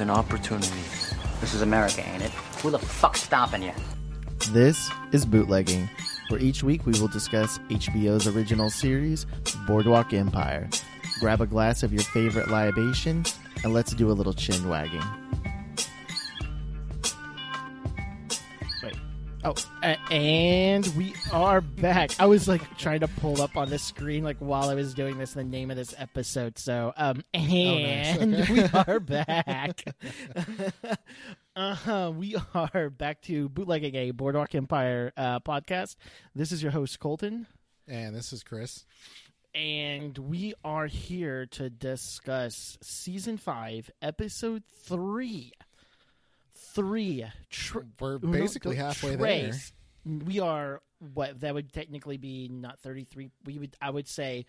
is an opportunity. This is America, ain't it? Who the fuck's stopping you? This is Bootlegging, where each week we will discuss HBO's original series, Boardwalk Empire. Grab a glass of your favorite libation, and let's do a little chin wagging. Oh, and we are back. I was like trying to pull up on the screen like while I was doing this the name of this episode. So, um, and nice. we are back. uh-huh, we are back to bootlegging a Boardwalk Empire uh, podcast. This is your host Colton, And this is Chris. and we are here to discuss season five, episode three. Three. Tr- We're basically halfway trace. We are what that would technically be not thirty three. We would I would say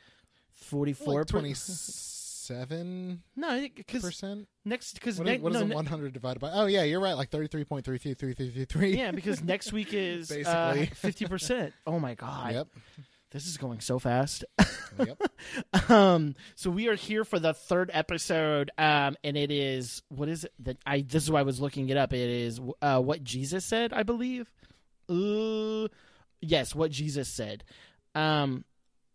forty there. four. Like 27 no, because percent. next because What, ne- what is no, a ne- 100 divided by? Oh yeah, you're right. Like 33.33333. yeah because next week is Basically. fifty percent. Oh my god, Yep. This is going so fast. Yep. um, so we are here for the third episode, um, and it is what is it that I this is why I was looking it up. It is uh, what Jesus said, I believe. Uh, yes, what Jesus said, um,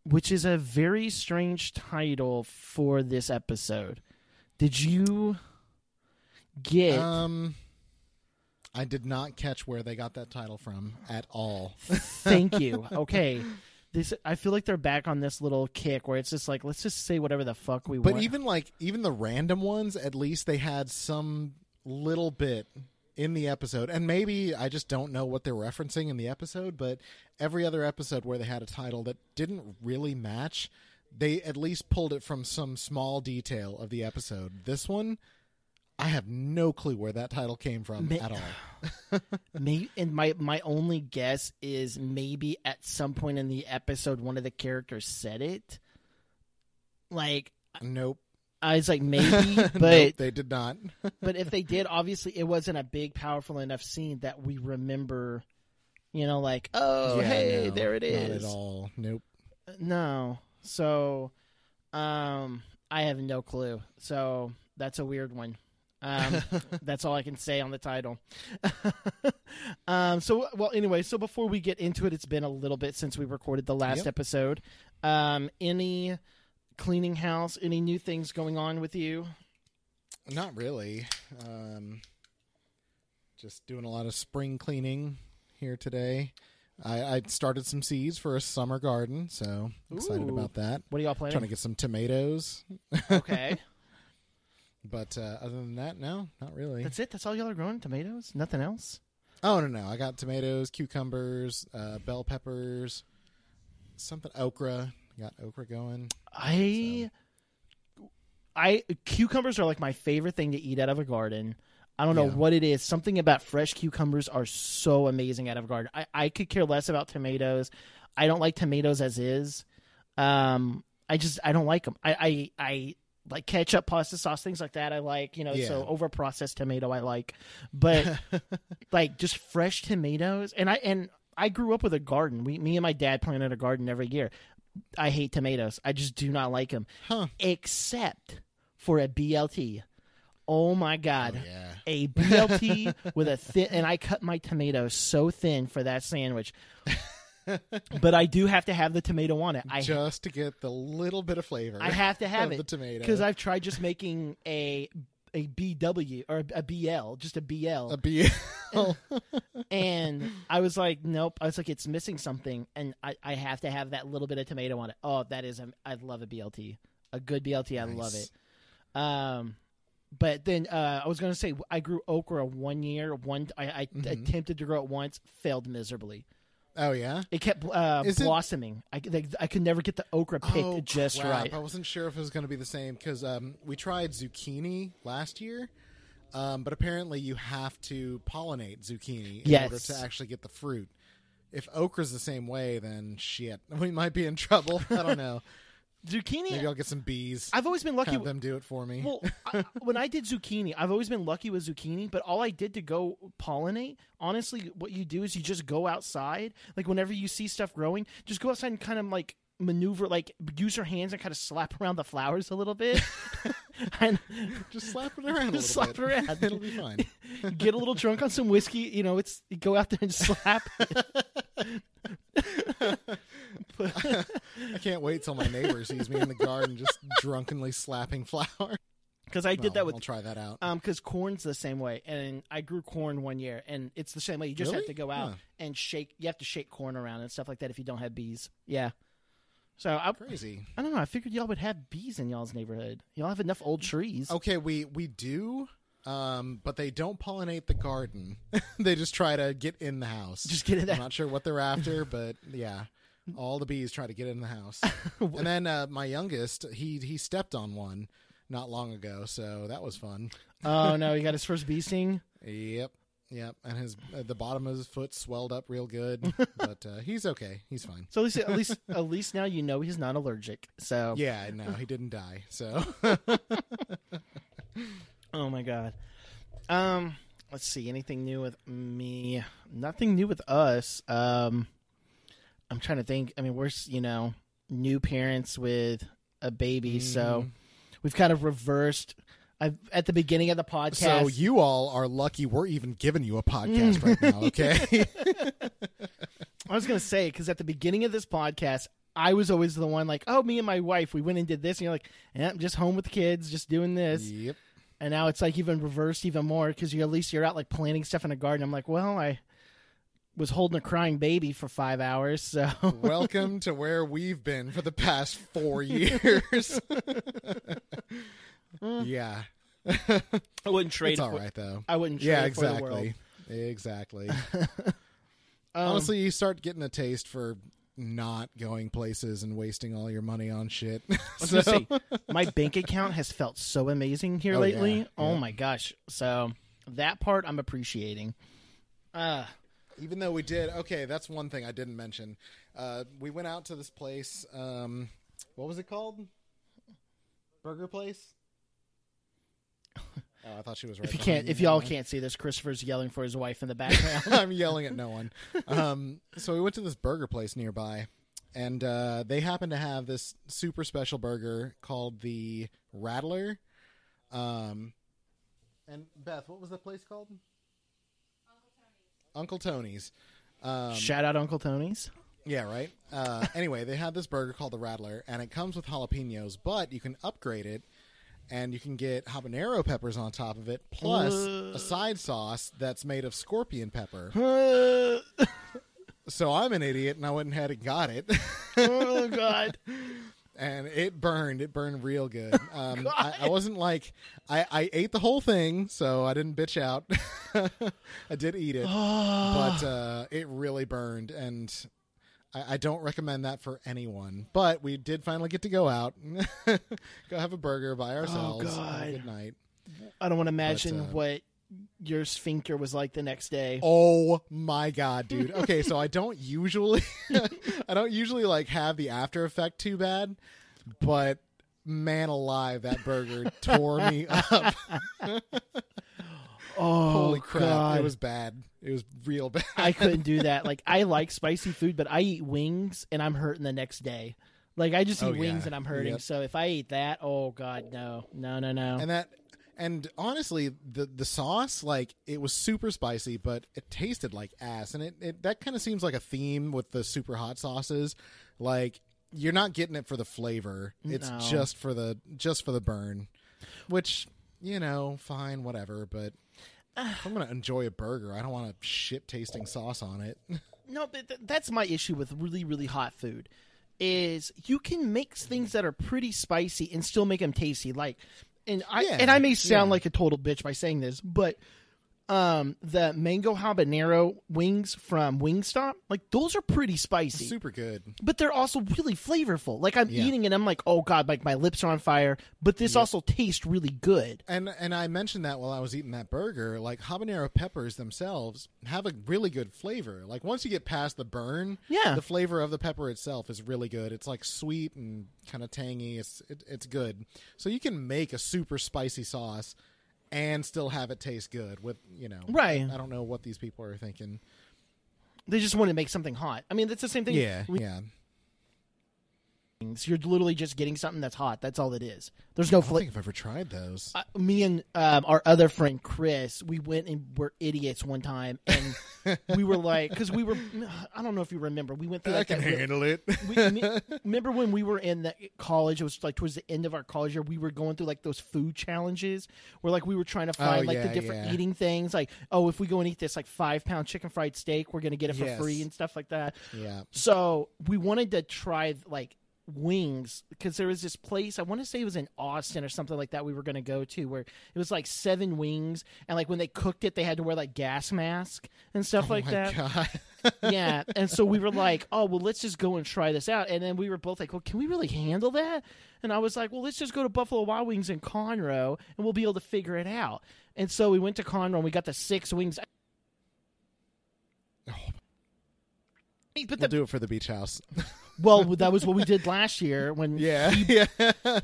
which is a very strange title for this episode. Did you get? Um, I did not catch where they got that title from at all. Thank you. Okay. This I feel like they're back on this little kick where it's just like let's just say whatever the fuck we But want. even like even the random ones, at least they had some little bit in the episode. And maybe I just don't know what they're referencing in the episode, but every other episode where they had a title that didn't really match, they at least pulled it from some small detail of the episode. This one I have no clue where that title came from Ma- at all. Maybe, and my my only guess is maybe at some point in the episode one of the characters said it. Like Nope. I was like maybe, but nope, they did not. but if they did, obviously it wasn't a big, powerful enough scene that we remember. You know, like oh Yeah, hey, no, there it is. Not at all. Nope. No, so um, I have no clue. So that's a weird one. Um, that's all I can say on the title. um, so, well, anyway, so before we get into it, it's been a little bit since we recorded the last Yep. episode. Um, any cleaning house? Any new things going on with you? Not really. Um, just doing a lot of spring cleaning here today. I, I started some seeds for a summer garden, so excited about that. What are y'all Trying to get some tomatoes, okay, but uh, other than that, no, not really. that's it. That's all y'all are growing? Tomatoes? Nothing else? Oh no, no, I got tomatoes, cucumbers, uh, bell peppers, something okra. Got okra going. I, I cucumbers are like my favorite thing to eat out of a garden. I don't know Yeah. what it is. Something about fresh cucumbers are so amazing out of a garden. I, I could care less about tomatoes. I don't like tomatoes as is. Um, I just I don't like them. I I, I like ketchup, pasta sauce, things like that. I like you know. So Yeah. over processed tomato, I like, but like just fresh tomatoes. And I and I grew up with a garden. We me and my dad planted a garden every year. I hate tomatoes. I just do not like them, Huh. except for a BLT. Oh my god, oh, Yeah. a BLT with a thin, and I cut my tomatoes so thin for that sandwich. but I do have to have the tomato on it. I Just to get the little bit of flavor. I have to have it the tomato because I've tried just making a a BW or a BL, just a BL, a bee. and I was like, nope. I was like, it's missing something, and I, I have to have that little bit of tomato on it. Oh, that is I love a BLT, a good BLT. I love it. Um, but then uh, I was gonna say I grew okra one year. One I, I Mhm. attempted to grow it once, failed miserably. Oh yeah. It kept uh, Is it- blossoming. I, like, I could never get the okra picked oh, just crap. right. I wasn't sure if it was going to be the same because um, we tried zucchini last year, um, but apparently you have to pollinate zucchini in order to actually get the fruit. If okra's the same way, then shit, we might be in trouble. I don't know. Zucchini. Maybe I'll get some bees. I've always been lucky. have them do it for me. Well, I, when I did zucchini, I've always been lucky with zucchini, but all I did to go pollinate, honestly, what you do is you just go outside. Like whenever you see stuff growing, just go outside and kind of like maneuver, like use your hands and kind of slap around the flowers a little bit. and Just slap it around Just slap bit. it around. It'll be fine. get a little drunk on some whiskey. You know, it's go out there and slap. I can't wait till my neighbor sees me in the garden just drunkenly slapping flour. Because I did that with I'll try that out. Um, because corn's the same way, and I grew corn one year, and it's the same way. You just have to go out and shake. You have to shake corn around and stuff like that if you don't have bees. Yeah. So I, Crazy. I don't know. I figured y'all would have bees in y'all's neighborhood. Y'all have enough old trees. Okay, we we do, um, but they don't pollinate the garden. they just try to get in the house. Just get in there. I'm there. not sure what they're after, but yeah, all the bees try to get in the house. and then uh, my youngest, he he stepped on one not long ago, so that was fun. oh no, he got his first bee sting. Yep. Yep, and his uh, the bottom of his foot swelled up real good, but uh, he's okay. He's fine. So at least, at least, at least now you know he's not allergic. So Yeah, no, he didn't die. So Oh my god. Um, let's see. Anything new with me? Nothing new with us. Um, I'm trying to think. I mean, we're you know new parents with a baby, so Mm-hmm. we've kind of reversed. I've, at the beginning of the podcast, So you all are lucky we're even giving you a podcast right now, okay? I was gonna say because at the beginning of this podcast, I was always the one like, "Oh, me and my wife, we went and did this," and you're like, "Yeah, I'm just home with the kids, just doing this." yep. And now it's like even reversed even more because you at least you're out like planting stuff in a garden. I'm like, well, I was holding a crying baby for five hours, so Welcome to where we've been for the past four years. yeah. I wouldn't trade. It's it all for- right though. I wouldn't trade Yeah, it for the world. exactly. Exactly. Um, Honestly, you start getting a taste for not going places and wasting all your money on shit. So- say, my bank account has felt so amazing here Oh, lately. yeah, Oh yeah. my gosh! So that part I'm appreciating. Uh, Even though we did, okay, that's one thing I didn't mention. Uh, we went out to this place. Um, what was it called? Burger place. Oh, I thought she was right. if you can't, if y'all can't see this, Christopher's yelling for his wife in the background. I'm yelling at no one. Um, so we went to this burger place nearby, and uh, they happened to have this super special burger called the Rattler. Um, and Beth, what was the place called? Uncle Tony's. Um, Shout out Uncle Tony's. yeah, right. Uh, anyway, they had this burger called the Rattler, and it comes with jalapenos, but you can upgrade it, and you can get habanero peppers on top of it, plus a side sauce that's made of scorpion pepper. Uh, So I'm an idiot, and I went ahead and got it, oh God! and it burned. It burned real good. Um, I, I wasn't like I, I ate the whole thing, so I didn't bitch out. I did eat it, but uh, it really burned, and I, I don't recommend that for anyone. But we did finally get to go out, go have a burger by ourselves. Have a God. good night. I don't want to imagine uh, what your sphincter was like the next day. Oh my god, dude. Okay, so I don't usually I don't usually like have the after effect too bad, but man alive, that burger tore me up. Oh, Holy crap. God. It was bad. It was real bad. I couldn't do that. Like I like spicy food, but I eat wings and I'm hurting the next day. Like I just eat Oh, yeah. wings and I'm hurting. Yep. So if I eat that, oh god, no, no, no, no. and that and honestly, the the sauce like it was super spicy, but it tasted like ass. And it, it that kind of seems like a theme with the super hot sauces. Like you're not getting it for the flavor. It's No. just for the just for the burn. Which, you know, fine, whatever, but if I'm gonna enjoy a burger, I don't want a shit tasting sauce on it. no, but th- that's my issue with really, really hot food. Is you can make things that are pretty spicy and still make them tasty. Like, and I Yeah, and I may sound yeah. like a total bitch by saying this, but um, the mango habanero wings from Wingstop, like those are pretty spicy. Super good. but they're also really flavorful. Like I'm Yeah. eating and I'm like, oh god, like my lips are on fire. But this also tastes really good. And and I mentioned that while I was eating that burger, like habanero peppers themselves have a really good flavor. Like once you get past the burn, Yeah. the flavor of the pepper itself is really good. It's like sweet and kind of tangy. It's it, it's good. So you can make a super spicy sauce and still have it taste good with you know. Right. I don't know what these people are thinking. They just want to make something hot. I mean, that's the same thing. Yeah, We- yeah. You're literally just getting something that's hot. That's all it is. There's no I don't flavor. think I've ever tried those. uh, me and um, our other friend Chris, we went and were idiots one time, and we were like, because we were, I don't know if you remember, we went through like that. real- handle it. we, me- remember when we were in the college? It was like towards the end of our college year. We were going through like those food challenges, where like we were trying to find like the different yeah. eating things. Like, oh, if we go and eat this like five pound chicken fried steak, we're gonna get it for Yes. free and stuff like that. yeah. So we wanted to try like wings because there was this place I want to say it was in Austin or something like that we were going to go to where it was like seven wings and like when they cooked it they had to wear like gas mask and stuff oh like oh my that. God. yeah and so we were like oh well let's just go and try this out. And then we were both like well can we really handle that? And I was like well let's just go to Buffalo Wild Wings in Conroe and we'll be able to figure it out. And so we went to Conroe and we got the six wings but We'll the, do it for the beach house. well that was what we did last year when yeah, yeah.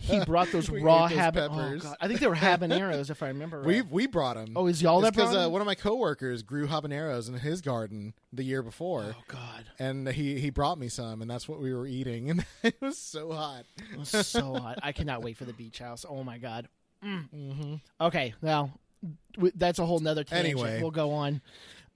he brought those We raw habaneros. oh, I think they were habaneros, if I remember right. We we brought them. oh, is y'all that because uh, one of my coworkers grew habaneros in his garden the year before, Oh God, and he he brought me some, and that's what we were eating, and it was so hot. it was so hot. I cannot wait for the beach house. Oh my God. Mm-hmm. Okay, now that's a whole nother tangent. Anyway. we'll go on.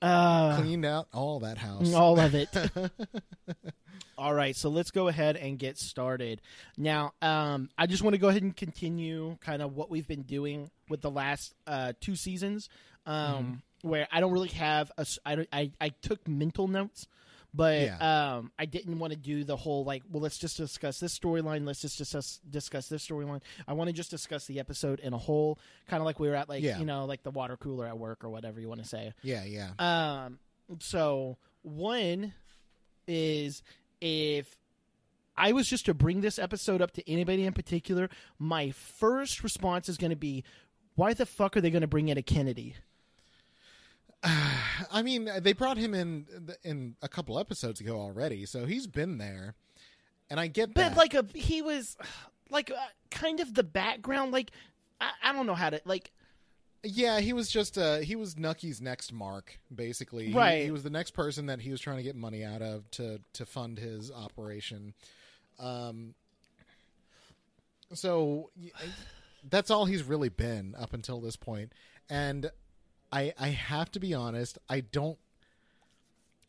Uh, Cleaned out all that house. all of it. all right, so let's go ahead and get started. Now, um, I just want to go ahead and continue kind of what we've been doing with the last uh, two seasons, um, where I don't really have a. I, don't- I, I took mental notes, but Yeah. um, I didn't want to do the whole like, well, let's just discuss this storyline. Let's just discuss discuss this storyline. I want to just discuss the episode in a whole, kind of like we were at like Yeah. you know like the water cooler at work or whatever you want to say. Yeah, yeah. Um, so one is if I was just to bring this episode up to anybody in particular, my first response is going to be, why the fuck are they going to bring in a Kennedy? I mean, they brought him in in a couple episodes ago already, so he's been there, and I get But that. like a he was like uh, kind of the background. Like I, I don't know how to like. Yeah, he was just uh he was Nucky's next mark, basically. Right. He, was the next person that he was trying to get money out of to to fund his operation. Um so that's all he's really been up until this point. And I I have to be honest, I don't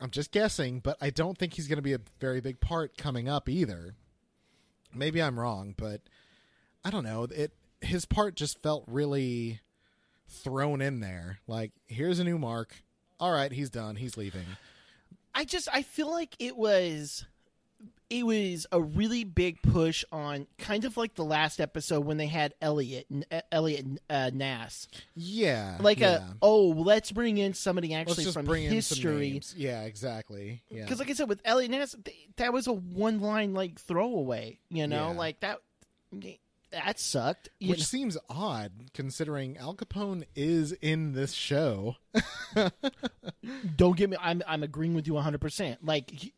I'm just guessing, but I don't think he's going to be a very big part coming up either. Maybe I'm wrong, but I don't know. It his part just felt really thrown in there. Like, here's a new mark. All right, he's done. He's leaving. I just I feel like it was it was a really big push on kind of like the last episode when they had Eliot Eliot uh, Ness. Yeah, like yeah. a oh let's bring in somebody actually from bring in some history. Yeah, exactly. Yeah, because like i said with eliot th- that was a one line like throwaway you know Yeah. like that that sucked which know? seems odd considering Al Capone is in this show. don't get me i'm i'm agreeing with you 100% like y-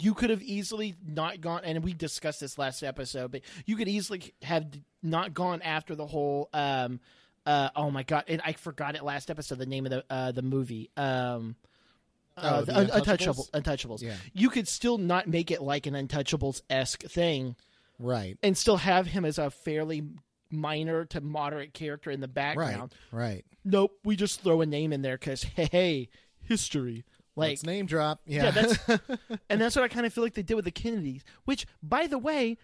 you could have easily not gone and we discussed this last episode but you could easily have not gone after the whole um uh oh my god and i forgot it last episode the name of the uh the movie um uh, Oh, the the Un- Untouchables? untouchable untouchables Yeah. you could still not make it like an untouchables esque thing right. and still have him as a fairly minor to moderate character in the Right. background. Right. Nope, we just throw a name in there because hey, history. Like, Let's name drop. yeah, Yeah. that's and that's what I kind of feel like they did with the Kennedys. Which, by the way,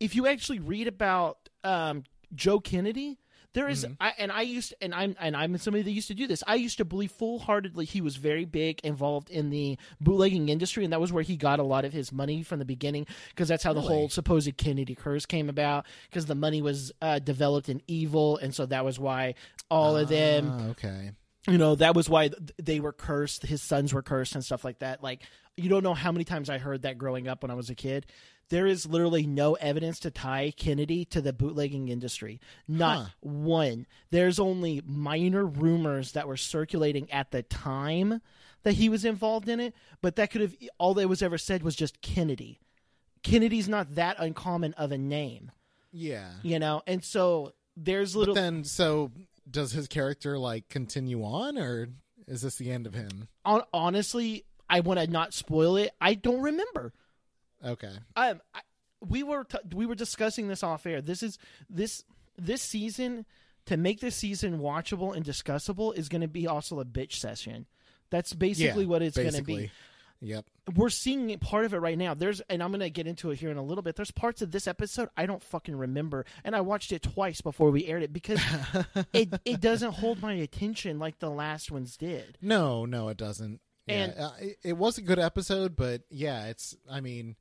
if you actually read about um, Joe Kennedy, there is- I, and I used and I'm and I'm somebody that used to do this. I used to believe full heartedly he was very big involved in the bootlegging industry, and that was where he got a lot of his money from the beginning because that's how the whole supposed Kennedy curse came about because the money was uh, developed in evil, and so that was why all of them Ah, okay. You know that was why they were cursed his sons were cursed and stuff like that. Like you don't know how many times i heard that growing up when i was a kid. There is literally no evidence to tie kennedy to the bootlegging industry. Not Huh. one. There's only minor rumors that were circulating at the time that he was involved in it but that could have all that was ever said was just kennedy. Kennedy's not that uncommon of a name. Yeah. you know and so there's But little then, so does his character like continue on, or is this the end of him? honestly i want to not spoil it i don't remember Okay. Um, I, we were t- we were discussing this off air. This is this this season to make this season watchable and discussable is going to be also a bitch session. That's basically Yeah, what it's going to be. Yep. We're seeing part of it right now. There's, and I'm going to get into it here in a little bit. There's parts of this episode I don't fucking remember, and I watched it twice before we aired it because it it doesn't hold my attention like the last ones did. No, no, it doesn't. And- yeah, uh, it, it was a good episode, but yeah, it's. I mean,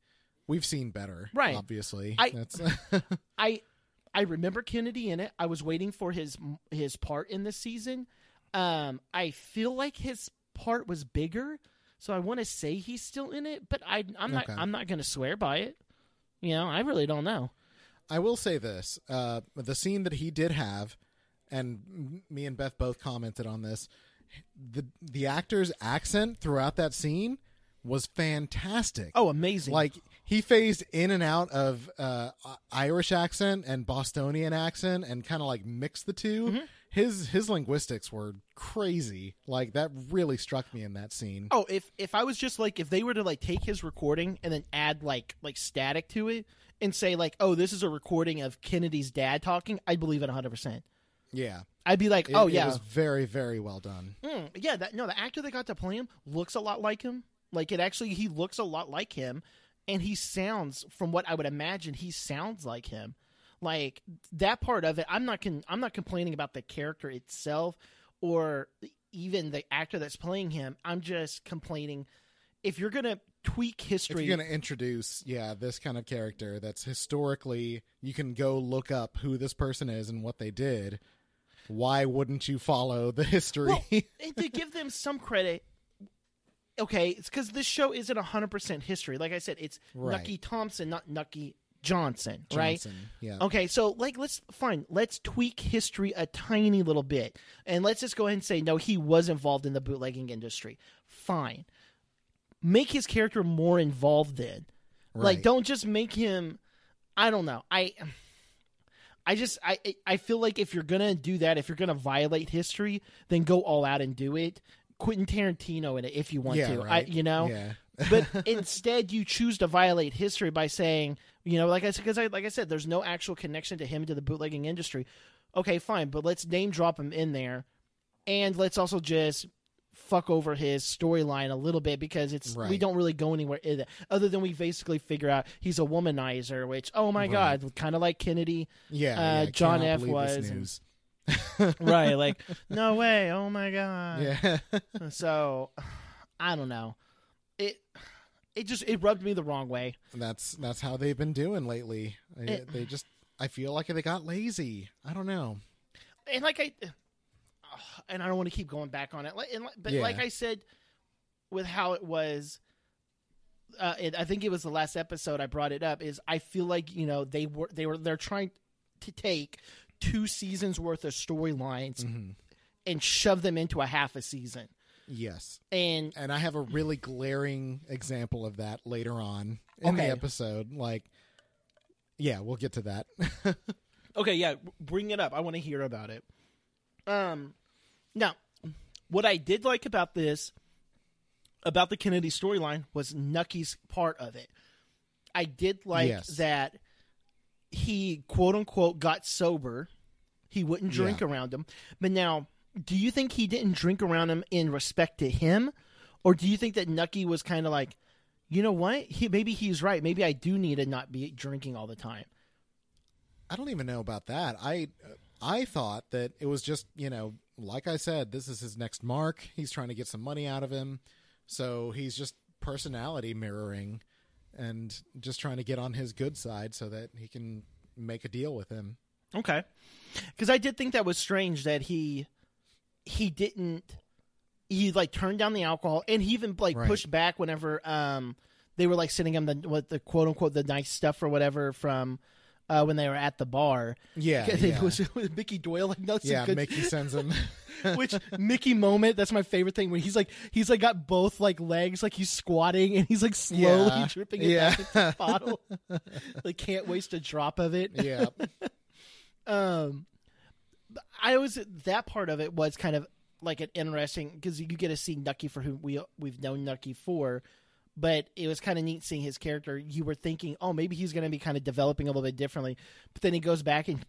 we've seen better, Right. Obviously, I- That's, I I remember Kennedy in it. I was waiting for his his part in this season. Um, I feel like his part was bigger, so I want to say he's still in it, but I I'm not Okay. I'm not going to swear by it. You know, I really don't know. I will say this: uh, the scene that he did have, and me and Beth both commented on this. The the actor's accent throughout that scene was fantastic. Oh, amazing! like he phased in and out of uh, Irish accent and Bostonian accent, and kind of like mixed the 2 Mm-hmm. His his linguistics were crazy. Like that really struck me in that scene. Oh, if if I was just like if they were to like take his recording and then add like like static to it and say like, "Oh, this is a recording of Kennedy's dad talking," I'd believe it 100%. Yeah. I'd be like, It- "Oh it yeah." was very very well done. Mm, yeah, that no, the actor that got to play him looks a lot like him. Like it actually he looks a lot like him and he sounds from what I would imagine he sounds like him. Like that part of it, I'm not con- I'm not complaining about the character itself or even the actor that's playing him. I'm just complaining if you're going to tweak If history you're going to introduce, yeah, this kind of character that's historically, you can go look up who this person is and what they did. Why wouldn't you follow the history? Well, and to give them some credit, okay, it's because this show isn't 100% history. Like I said, it's Right. Nucky Thompson, not Nucky Johnson, right? Yeah. Okay, so like let's fine, let's tweak history a tiny little bit. And let's just go ahead and say no, he was involved in the bootlegging industry. Fine. Make his character more involved then. Like don't just make him I don't know. I I just I I feel like if you're gonna do that, if you're gonna violate history, then go all out and do it. Quentin Tarantino in it if you want yeah, to. right. I you know? Yeah. But instead you choose to violate history by saying, you know, like I said, because I, like I said, there's no actual connection to him to the bootlegging industry. Okay, fine, but let's name drop him in there, and let's also just fuck over his storyline a little bit because it's we don't really go anywhere other than we basically figure out he's a womanizer, which oh my Right. god, kind of like Kennedy, Yeah, Uh, yeah, John F. was and- right? Like no way, oh my god, Yeah, So I don't know, it it just it rubbed me the wrong way. And that's that's how they've been doing lately. They- It- they just, I feel like they got lazy. I don't know. and like I, and I don't want to keep going back on it, and, like- but Yeah. like I said, with how it was, uh, it, I think it was the last episode I brought it up. Is I feel like you know they were they were they're trying to take two seasons worth of storylines Mhm. and shove them into a half a season, Yes, and and I have a really glaring example of that later on in Okay. the episode. Like, yeah, we'll get to that. Okay, yeah, bring it up. I want to hear about it. Um, now, what I did like about this, about the Kennedy storyline, was Nucky's part of it. I did like Yes. that he quote unquote got sober. He wouldn't drink Yeah. around him. But now, do you think he didn't drink around him in respect to him, or do you think that Nucky was kind of like, you know what? He maybe he's right. Maybe I do need to not be drinking all the time. I don't even know about that. I I thought that it was just you know, like I said, this is his next mark. He's trying to get some money out of him, so he's just personality mirroring and just trying to get on his good side so that he can make a deal with him. Okay. Because I did think that was strange that he he didn't he like turned down the alcohol and he even like Right. pushed back whenever um they were like sending him the what the quote unquote the nice stuff or whatever from uh when they were at the bar. Yeah, it yeah. was with Mickey Doyle like that's yeah, good Mickey sends him. which Mickey moment that's my favorite thing when he's like he's like got both like legs like he's squatting and he's like slowly Yeah. dripping it Yeah. back into the bottle like can't waste a drop of it yeah, um i was that part of it was kind of like an interesting because you get to see nucky for who we we've known nucky for but it was kind of neat seeing his character. You were thinking, oh, maybe he's going to be kind of developing a little bit differently, but then he goes back and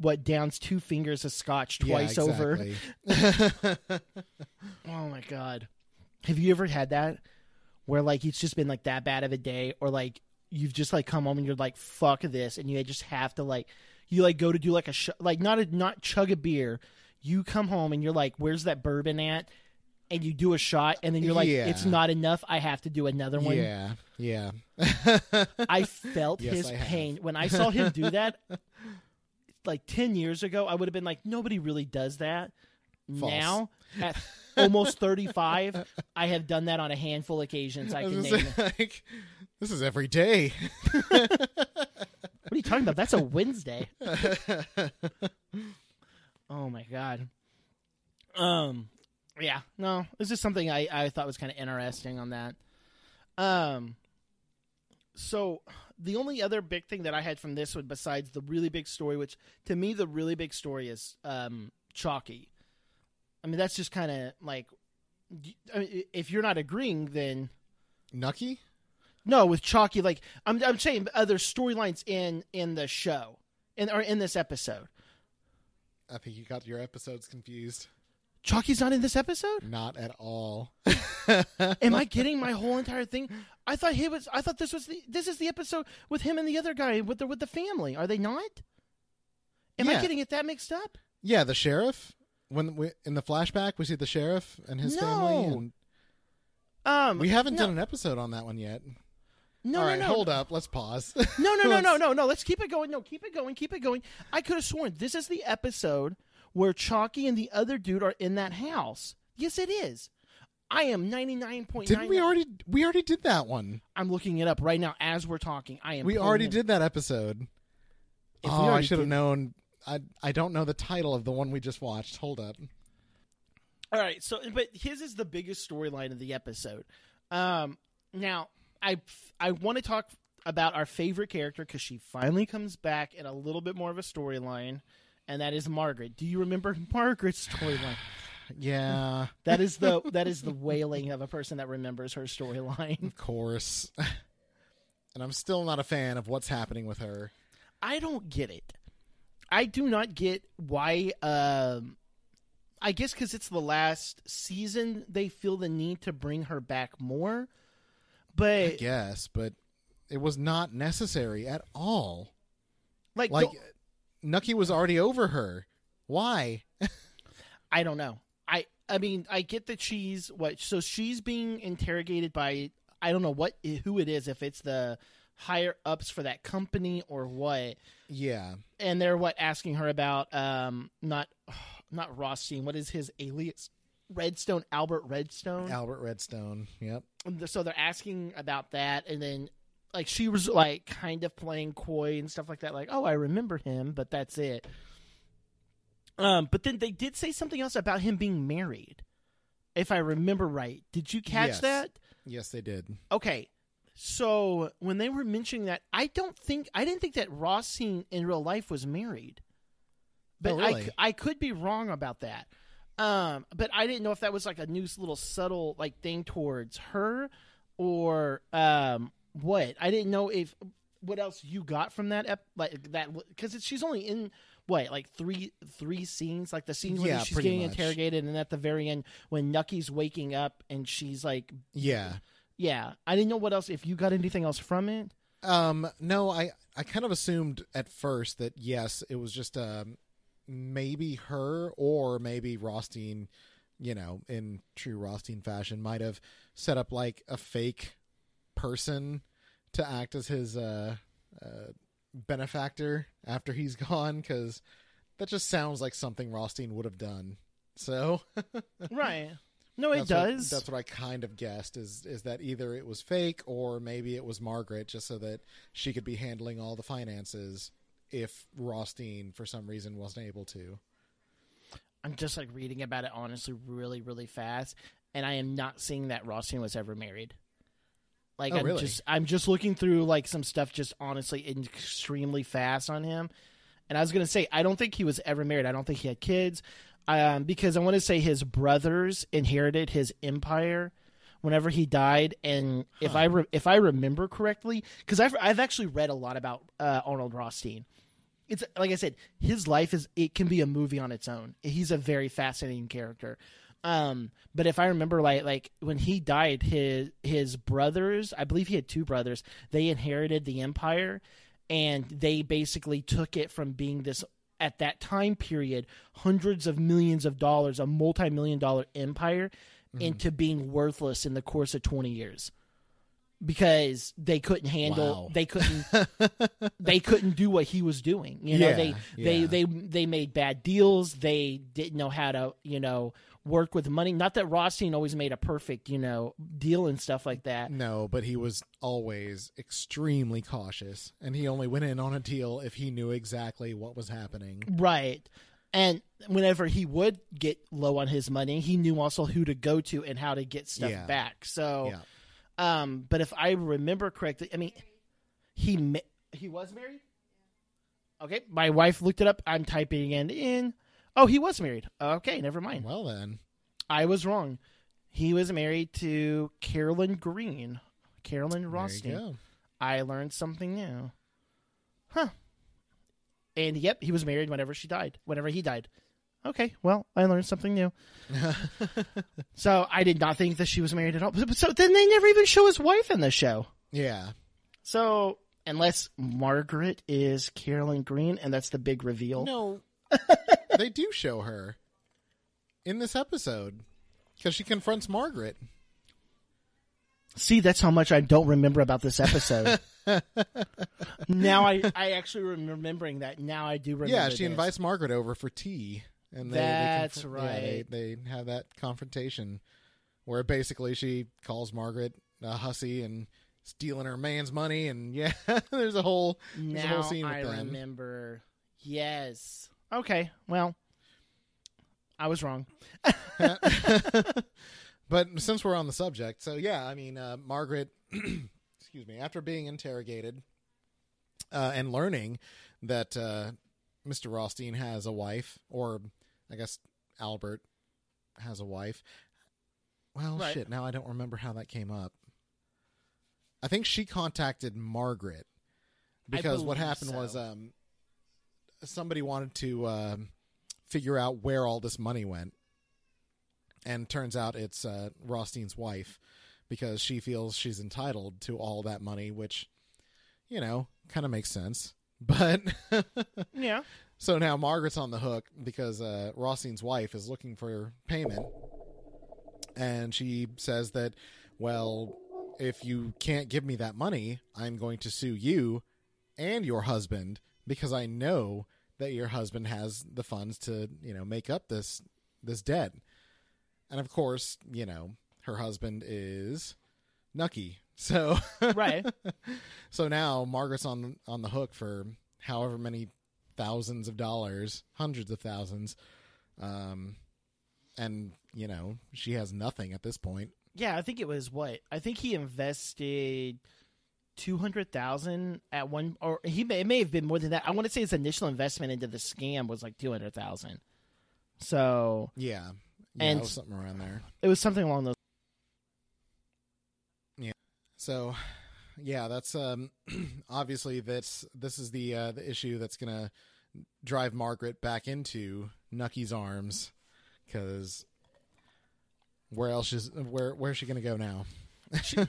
what downs two fingers of scotch twice yeah, over. Oh my god. Have you ever had that where like it's just been like that bad of a day or like you've just like come home and you're like fuck this and you just have to like you like go to do like a sh- like not a not chug a beer. You come home and you're like where's that bourbon at? And you do a shot and then you're like Yeah. it's not enough. I have to do another one. yeah, yeah. I felt Yes, his I pain when I saw him do that like 10 years ago. I would have been like nobody really does that. False. Now at almost 35, I have done that on a handful of occasions I I can name. say, like, this is every day. What are you talking about? That's a Wednesday. oh my god. Um yeah, no, this is something I I thought was kind of interesting on that. Um so the only other big thing that I had from this one besides the really big story which to me the really big story is um Chalky. I mean that's just kind of like I mean, if you're not agreeing then Nucky? No, with Chalky, like I'm, I'm saying other storylines in in the show, in or in this episode. I think you got your episodes confused. Chalky's not in this episode. Not at all. Am I getting my whole entire thing? I thought he was. I thought this was the. This is the episode with him and the other guy with the with the family. Are they not? Am I getting it that mixed up? Yeah, the sheriff. When we in the flashback, we see the sheriff and his family, No. and Um, we haven't no, done an episode on that one yet. No, All no, right, no, hold up. Let's pause. No, no, no, no, no, no. Let's keep it going. No, keep it going. Keep it going. I could have sworn this is the episode where Chalky and the other dude are in that house. Yes, it is. I am ninety nine point. Didn't we already? We already did that one. I'm looking it up right now as we're talking. I am. We already did that episode. If oh, I should have known. I I don't know the title of the one we just watched. Hold up. All right. So, but his is the biggest storyline of the episode. Um, now, I I want to talk about our favorite character because she finally comes back in a little bit more of a storyline, and that is Margaret. Do you remember Margaret's storyline? Yeah, That is the that is the wailing of a person that remembers her storyline. of course. and I'm still not a fan of what's happening with her. I don't get it. I do not get why. Um, I guess because it's the last season, they feel the need to bring her back more. I guess, but it was not necessary at all. like, Like Nucky was already over her. Why? I don't know. I I mean, I get that she's what. So she's being interrogated by I don't know what who it is. If it's the higher ups for that company or what. Yeah. and they're what asking her about um not not Rothstein. What is his alias? Redstone, Albert Redstone. Albert Redstone. Yep. And so they're asking about that, and then like she was like kind of playing coy and stuff like that. Like, oh, I remember him, but that's it. Um, but then they did say something else about him being married, if I remember right. Did you catch Yes. that? Yes, they did. Okay. So when they were mentioning that, I don't think I didn't think that Rothstein in real life was married. But Oh, I really? c- I, could be wrong about that. Um, but I didn't know if that was like a new little subtle like thing towards her or um what. I didn't know if what else you got from that ep- like that because she's only in what like three three scenes like the scene where Yeah, she's pretty getting much. interrogated and at the very end when Nucky's waking up and she's like Yeah. yeah, I didn't know what else. If you got anything else from it, Um, no, I I kind of assumed at first that yes, it was just um maybe her or maybe Rothstein, you know, in true Rothstein fashion, might have set up like a fake person to act as his uh, uh benefactor after he's gone because that just sounds like something Rothstein would have done. So right? No, it that's what- does. that's what I kind of guessed is is that either it was fake or maybe it was Margaret just so that she could be handling all the finances if Rothstein for some reason wasn't able to. I'm just like reading about it honestly, really, really fast, and I am not seeing that Rothstein was ever married. Like Oh, I'm really? just I'm just looking through like some stuff just honestly extremely fast on him. And I was gonna say I don't think he was ever married. I don't think he had kids. Um, because I want to say his brothers inherited his empire whenever he died, and if I re- if I remember correctly, because I've I've actually read a lot about uh, Arnold Rothstein. It's like I said, his life is it can be a movie on its own. He's a very fascinating character. Um, but if I remember, like like when he died, his his brothers, I believe he had two brothers, they inherited the empire, and they basically took it from being this at that time period hundreds of millions of dollars, a multi million dollar empire, into being worthless in the course of twenty years because they couldn't handle Wow. they couldn't they couldn't do what he was doing you know Yeah, they they yeah. they they made bad deals they didn't know how to you know work with money not that Rothstein always made a perfect you know deal and stuff like that No, but he was always extremely cautious, and he only went in on a deal if he knew exactly what was happening. right and whenever he would get low on his money he knew also who to go to and how to get stuff Yeah. back so Yeah. Um, but if I remember correctly, I mean, he ma- he was married. Okay, my wife looked it up. I'm typing it in. Oh, he was married. Okay, never mind. Well then, I was wrong. He was married to Carolyn Green. Carolyn there Rothstein. I learned something new. Huh. And yep, he was married whenever she died. Whenever he died. Okay, well, I learned something new. so I did not think that she was married at all. But- So then they never even show his wife in the show. Yeah. So unless Margaret is Carolyn Green, and that's the big reveal. No, they do show her in this episode because she confronts Margaret. See, that's how much I don't remember about this episode. now I, I actually remembering that. Now I do remember. yeah, she this. invites Margaret over for tea, and they, That's they yeah, right. they, they have that confrontation where basically she calls Margaret a hussy and stealing her man's money, and yeah, there's a whole there's a Now whole scene with I them. remember. Yes. Okay. Well, I was wrong. But since we're on the subject, so yeah, I mean, uh, Margaret, excuse me, after being interrogated uh, and learning that uh, Mr. Rothstein has a wife, or I guess Albert has a wife. Well, Right. shit, now I don't remember how that came up. I think she contacted Margaret because what happened was um, somebody wanted to um, figure out where all this money went and turns out it's uh, Rothstein's wife because she feels she's entitled to all that money, which you know kind of makes sense. But Yeah. So now Margaret's on the hook because uh, Rothstein's wife is looking for payment, and she says that, well, if you can't give me that money, I'm going to sue you and your husband because I know that your husband has the funds to you know make up this this debt. And of course, you know, her husband is Nucky. So Right. so now Margaret's on on the hook for however many thousands of dollars, hundreds of thousands. Um and, you know, she has nothing at this point. Yeah, I think it was what I think he invested two hundred thousand at one, or he may it may have been more than that. I want to say his initial investment into the scam was like two hundred thousand. So Yeah. Yeah, And- it was something around there. it was something along those. Yeah. So, yeah, that's um obviously that's this is the uh the issue that's going to drive Margaret back into Nucky's arms cuz where else is where where's she going to go now?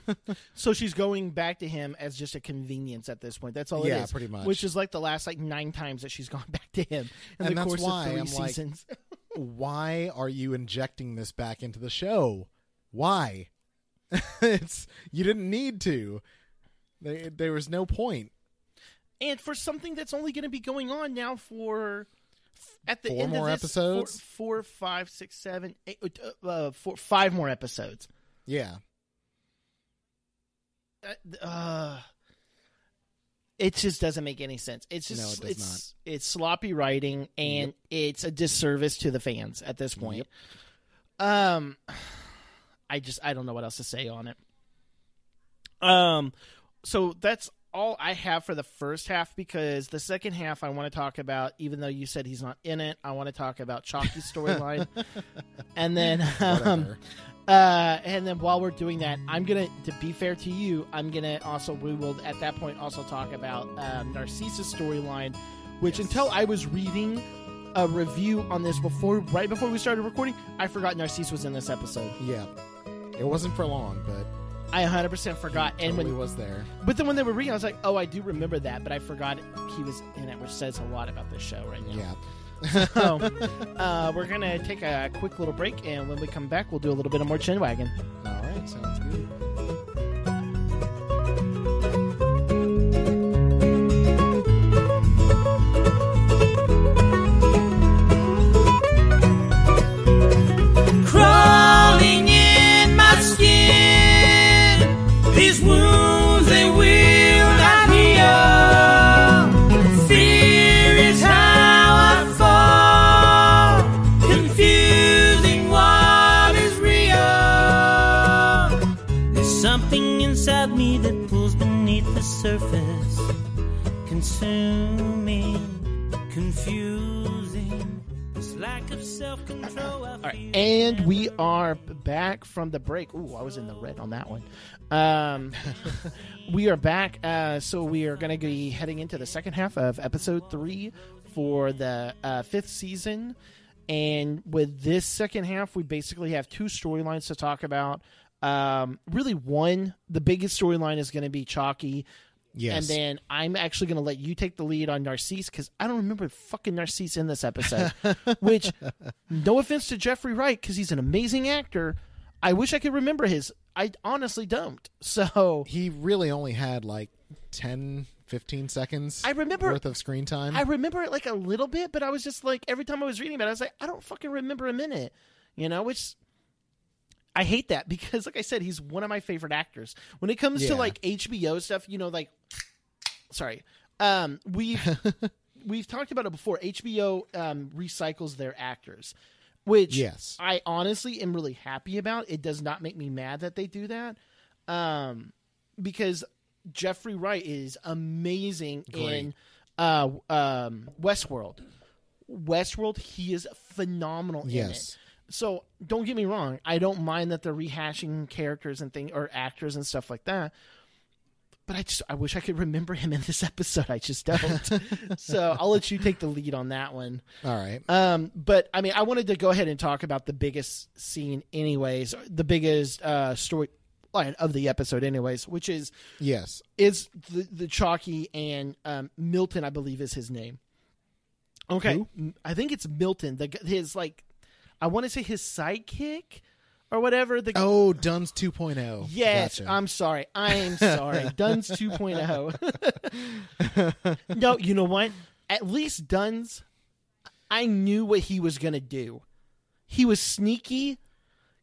So she's going back to him as just a convenience at this point. That's all it is. Yeah, pretty much. Which is like the last like nine times that she's gone back to him in And the that's course why of 3 I'm like- seasons. why are you injecting this back into the show? Why? it's you didn't need to. There, there was no point. and for something that's only going to be going on now for at the Four end more of this, episodes? four, four, five, six, seven, eight, uh, uh, four, five more episodes. Yeah, Uh, uh, it just doesn't make any sense. It's just No, it does it's it's sloppy writing and it's a disservice to the fans at this point. Um, I just I don't know what else to say on it. Um, so that's all I have for the first half because the second half I want to talk about. Even though you said he's not in it, I want to talk about Chalky's storyline, and then um. Uh, and then while we're doing that, I'm gonna, to be fair to you, I'm gonna also we will at that point also talk about um, Narcisse's storyline, which until I was reading a review on this before, right before we started recording, I forgot Narcissus was in this episode. Yeah, it wasn't for long, but I 100% forgot. And totally when, was there. but then when they were reading, I was like, oh, I do remember that, but I forgot he was in it, which says a lot about this show right now. Yeah. So, uh, we're gonna take a quick little break, and when we come back, we'll do a little bit of more chin wagon. All right, sounds good. And we are back from the break. Ooh, I was in the red on that one. Um, we are back, uh, so we are going to be heading into the second half of episode three for the uh, fifth season. And with this second half, we basically have two storylines to talk about. Um, really, one, the biggest storyline is going to be Chalky. Yes. And then I'm actually going to let you take the lead on Narcisse because I don't remember fucking Narcisse in this episode. which, no offense to Jeffrey Wright because he's an amazing actor. I wish I could remember his. I honestly don't. So he really only had like 10, 15 seconds I remember- worth of screen time. I remember it like a little bit, but I was just like every time I was reading about it, I was like, I don't fucking remember a minute. You know, which I hate that because, like I said, he's one of my favorite actors. When it comes to like HBO stuff, you know, like sorry, um, we've we've talked about it before. HBO um, recycles their actors, which Yes. I honestly am really happy about. It does not make me mad that they do that, um, because Jeffrey Wright is amazing in uh, um, Westworld. Westworld, he is phenomenal in Yes. it. So don't get me wrong, I don't mind that they're rehashing characters and thing or actors and stuff like that. But I just I wish I could remember him in this episode. I just don't. so I'll let you take the lead on that one. All right. Um, but I mean, I wanted to go ahead and talk about the biggest scene, anyways, the biggest uh, story line of the episode, anyways, which is yes. is the the Chalky and um, Milton, I believe, is his name. Okay, Who? I think it's Milton. The his like, I want to say his sidekick or whatever. The Oh, Duns 2.0. Yes, Gotcha. I'm sorry. I'm sorry. Duns 2.0. no, you know what? At least Duns, I knew what he was going to do. He was sneaky.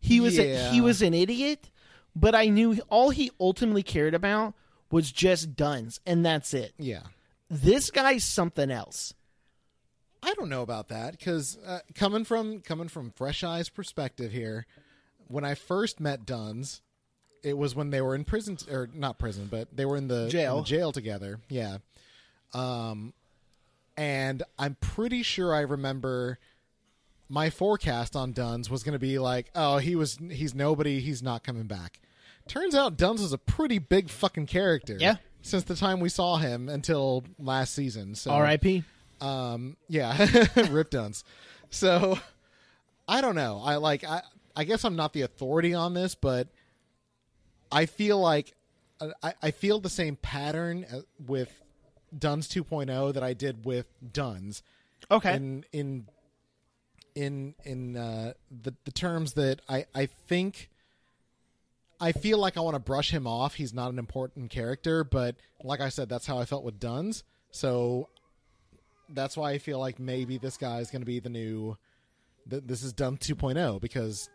He was a, he was an idiot, but I knew all he ultimately cared about was just Duns, and that's it. yeah. This guy's something else. I don't know about that because uh, coming from coming from Fresh Eyes perspective here, when I first met Duns, it was when they were in prison or not prison, but they were in the Jail. in the jail together. Yeah. Um, and I'm pretty sure I remember my forecast on Duns was going to be like, oh, he was he's nobody, he's not coming back. Turns out Duns was a pretty big fucking character. Yeah. Since the time we saw him until last season. So R.I.P. um, yeah, Rip Duns. So I don't know. I like. I I guess I'm not the authority on this, but I feel like I, I feel the same pattern uh, with Duns 2.0 that I did with Duns. Okay. In in in in uh, the the terms that I I think. I feel like I want to brush him off. He's not an important character, but like I said, that's how I felt with Duns. So that's why I feel like maybe this guy is going to be the new. Th- this is Dumb 2.0 because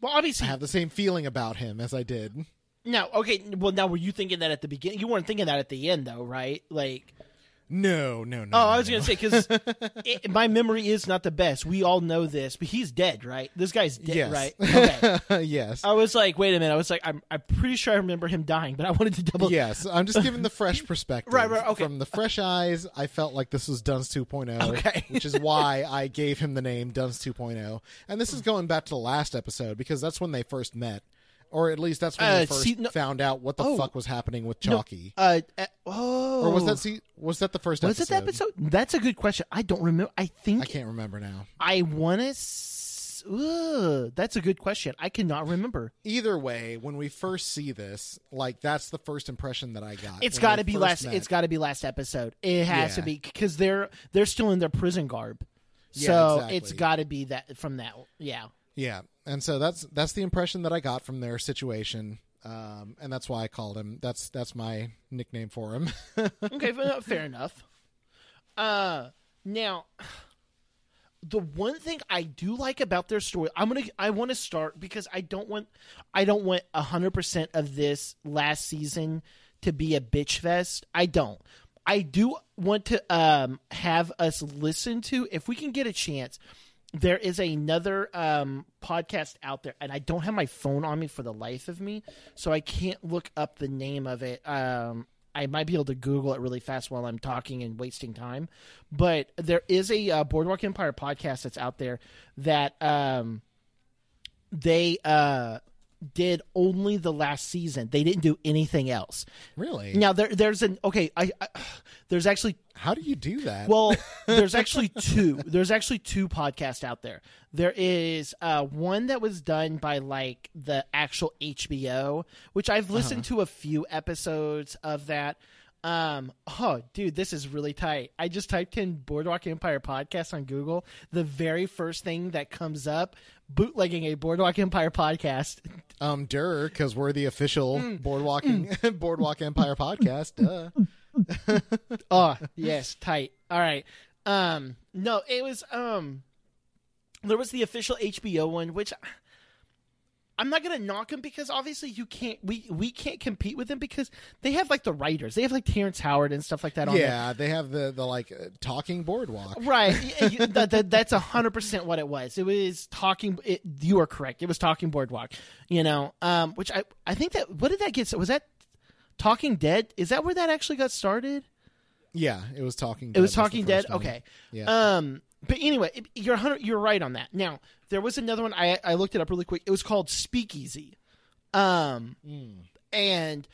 well, obviously I have the same feeling about him as I did. now, okay. Well, now were you thinking that at the beginning? You weren't thinking that at the end, though, right? Like, No, no, no. Oh, I was no. gonna say because my memory is not the best. We all know this, but he's dead, right? This guy's dead, Yes. right? Okay. yes. I was like, wait a minute. I was like, I'm, I'm pretty sure I remember him dying, but I wanted to double. Yes, I'm just giving the fresh perspective. Right, right, okay. From the fresh eyes, I felt like this was Duns 2.0, Okay. which is why I gave him the name Duns 2.0. And this is going back to the last episode because that's when they first met, or at least that's when Uh, they first see- no- found out what the Oh. fuck was happening with No, Chalky. uh, uh, oh, or was that see, was that the first was episode? it the episode? That's a good question. I don't remember. I think I can't remember now. I want to. Ugh, that's a good question. I cannot remember. Either way, when we first see this, like that's the first impression that I got. It's got to be last. met. It's got to be last episode. It has to be because they're they're still in their prison garb. Yeah, So exactly. it's got to be that from that. Yeah. Yeah, and so that's that's the impression that I got from their situation, um, and that's why I called him. That's that's my nickname for him. okay, fa- fair enough. Uh, now, the one thing I do like about their story, I'm gonna, I want to start because I don't want, I don't want hundred percent of this last season to be a bitch fest. I don't. I do want to um have us listen to if we can get a chance. There is another um, podcast out there, and I don't have my phone on me for the life of me, so I can't look up the name of it. Um, I might be able to Google it really fast while I'm talking and wasting time. But there is a uh, Boardwalk Empire podcast that's out there that um, they uh, did only the last season. They didn't do anything else. really? Now there, there's an okay. I, I there's actually How do you do that? well, there's actually two. There's actually two podcasts out there. There is uh, one that was done by like the actual HBO, which I've listened to a few episodes of that. Um, oh, dude, this is really tight. I just typed in Boardwalk Empire podcast on Google. The very first thing that comes up, bootlegging a Boardwalk Empire podcast. um, Durr, because we're the official Mm. boardwalking Boardwalk Empire podcast. Duh. oh yes tight all right um no it was um there was the official hbo one which i'm not gonna knock him because obviously you can't we we can't compete with them because they have like the writers they have like terrence howard and stuff like that on there. Yeah, they have the the like uh, talking boardwalk. Right, that, that, that's hundred percent what it was. It was talking. It, you are correct. It was talking boardwalk. You know, um, which I I think that what did that get? Was that Talking Dead? Is that where that actually got started? Yeah, it was talking. Dead. It was Talking Dead. one. Okay. Yeah. Um. But anyway, you're 100, you're right on that. Now there was another one. I I looked it up really quick. It was called Speakeasy. Um. And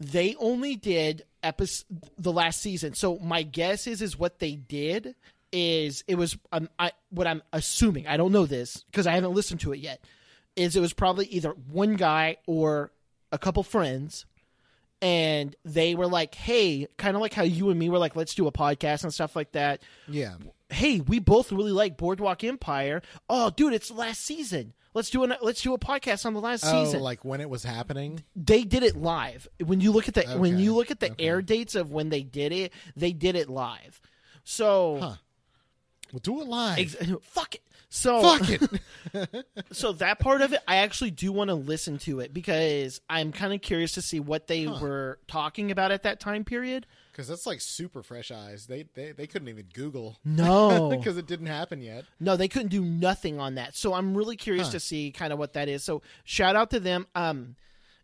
they only did episode the last season. So my guess is is what they did is it was um, I what I'm assuming. I don't know this because I haven't listened to it yet. Is it was probably either one guy or a couple friends and they were like, "Hey, kind of like how you and me were like, let's do a podcast and stuff like that. yeah. Hey, we both really like Boardwalk Empire. Oh, dude, it's last season. Let's do an let's do a podcast on the last Oh, season. like when it was happening. they did it live. When you look at the when you look at the okay. air dates of when they did it, they did it live. So Huh. We'll do it live. ex- fuck it. So Fuck it. so that part of it i actually do want to listen to it because i'm kind of curious to see what they were talking about at that time period. Because that's like super fresh eyes. They they, they couldn't even Google. No. Because it didn't happen yet. no they couldn't do nothing on that. So i'm really curious Huh. to see kind of what that is. So shout out to them. Um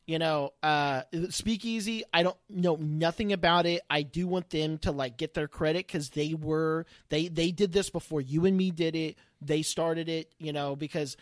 you know uh speakeasy i don't know nothing about it. I do want them to like get their credit because they were they they did this before you and me did it they started it you know because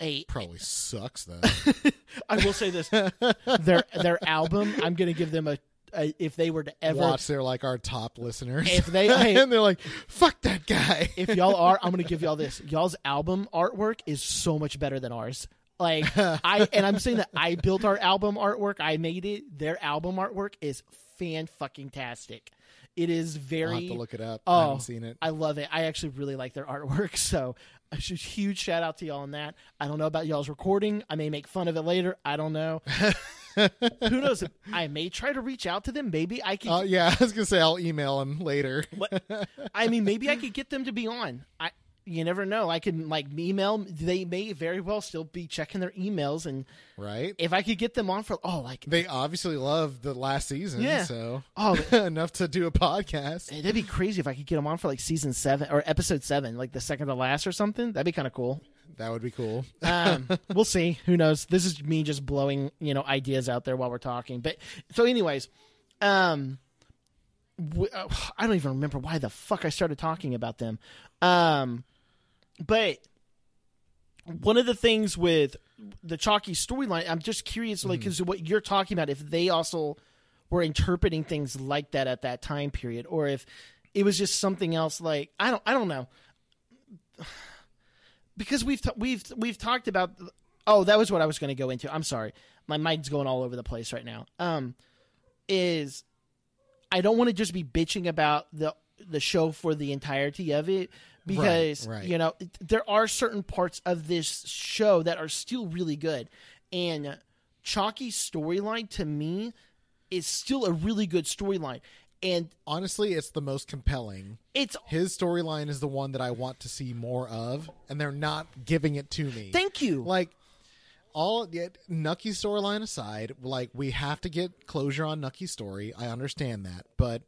a Probably sucks though. I will say this: their their album. I'm going to give them a, a. If they were to ever, Watch, they're like our top listeners. If they- hey. and they're like, "Fuck that guy." if y'all are, I'm going to give y'all this. Y'all's album artwork is so much better than ours. Like I and I'm saying that I built our album artwork. I made it. Their album artwork is fan fucking tastic. It is very. I'll have to look it up. Oh, I haven't seen it. I love it. I actually really like their artwork. So a huge shout out to y'all on that. I don't know about y'all's recording. I may make fun of it later. I don't know. Who knows? I may try to reach out to them. Maybe I could. Uh, yeah, I was gonna say I'll email them later. What- I mean, maybe I could get them to be on. I you never know. I could like email. They may very well still be checking their emails, and right? if I could get them on for oh, like They obviously love the last season, Yeah. so oh, enough to do a podcast. that'd be crazy if I could get them on for like season seven or episode seven, like the second to last or something. That'd be kind of cool. That would be cool. um, we'll see. Who knows? This is me just blowing, you know, ideas out there while we're talking. But so, anyways, um, I don't even remember why the fuck I started talking about them. Um, but one of the things with the Chalky storyline, I'm just curious, like, because what you're talking about, if they also were interpreting things like that at that time period, or if it was just something else. Like, I don't, I don't know because we've t- we've we've talked about oh that was what I was going to go into. I'm sorry. My mind's going all over the place right now. Um is I don't want to just be bitching about the the show for the entirety of it because right. you know there are certain parts of this show that are still really good and Chalky's storyline to me is still a really good storyline and Honestly, it's the most compelling. it's His storyline is the one that I want to see more of, and they're not giving it to me. thank you like all yet Nucky's storyline aside, like we have to get closure on Nucky's story. I understand that, but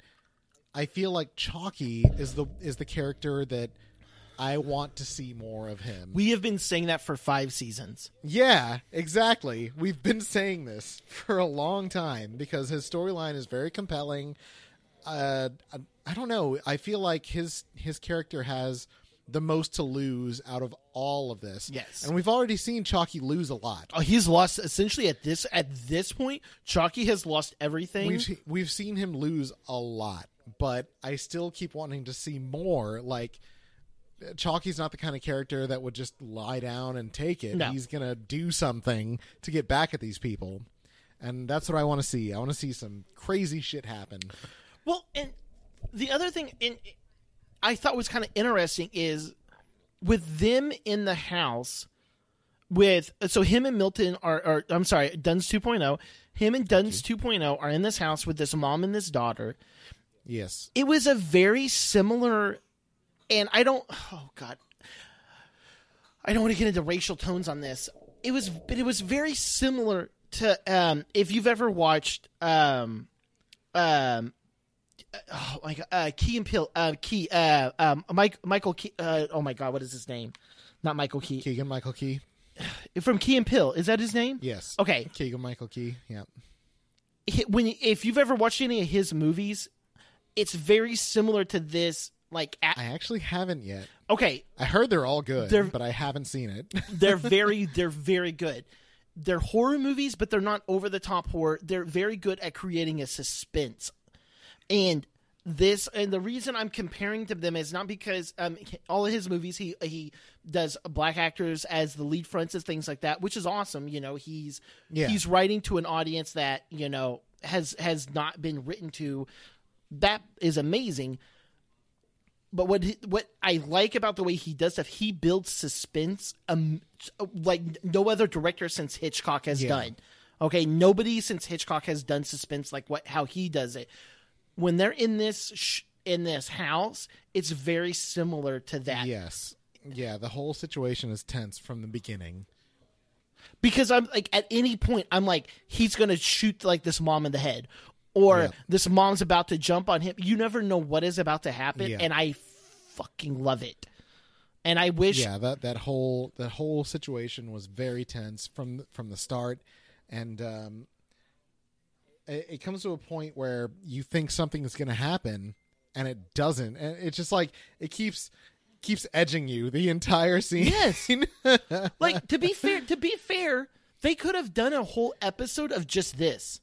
I feel like Chalky is the is the character that I want to see more of him. we have been saying that for 5 seasons yeah, exactly. We've been saying this for a long time because his storyline is very compelling. Uh, I, I don't know. I feel like his his character has the most to lose out of all of this. Yes. and we've already seen Chalky lose a lot. Oh, he's lost essentially at this at this point. Chalky has lost everything. We've we've seen him lose a lot, but I still keep wanting to see more. Like Chalky's not the kind of character that would just lie down and take it. No. He's gonna do something to get back at these people, and that's what I want to see. I want to see some crazy shit happen. well, and the other thing, in I thought was kind of interesting is with them in the house. With so him and Milton are, are I'm sorry, Duns 2.0. Him and Duns 2.0 are in this house with this mom and this daughter. Yes, it was a very similar and i don't oh god i don't want to get into racial tones on this it was but it was very similar to um if you've ever watched um um oh my god uh key and Peele uh key uh um mike michael key uh oh my god what is his name not michael key Keegan Michael Key. from key and Peele is that his name Yes. okay Keegan Michael Key. Yeah. when if you've ever watched any of his movies it's very similar to this like I actually haven't yet. okay I heard they're all good, They're- but I haven't seen it. they're very they're very good they're horror movies but they're not over the top horror they're very good at creating a suspense and this and the reason i'm comparing to them is not because um all of his movies he he does black actors as the lead fronts and things like that which is awesome you know he's Yeah. he's writing to an audience that you know has has not been written to that is amazing but what what I like about the way he does stuff, he builds suspense um like no other director since Hitchcock has Yeah. done. Okay, nobody since Hitchcock has done suspense like what how he does it. When they're in this sh- in this house, it's very similar to that. yes. Yeah. The whole situation is tense from the beginning. because I'm like at any point I'm like he's gonna shoot like this mom in the head, or Yeah. this mom's about to jump on him. You never know what is about to happen, Yeah. and I fucking love it. And I wish yeah that that whole that whole situation was very tense from from the start and um it, it comes to a point where you think something is going to happen and it doesn't and it's just like it keeps keeps edging you the entire scene Yes. like to be fair to be fair they could have done a whole episode of just this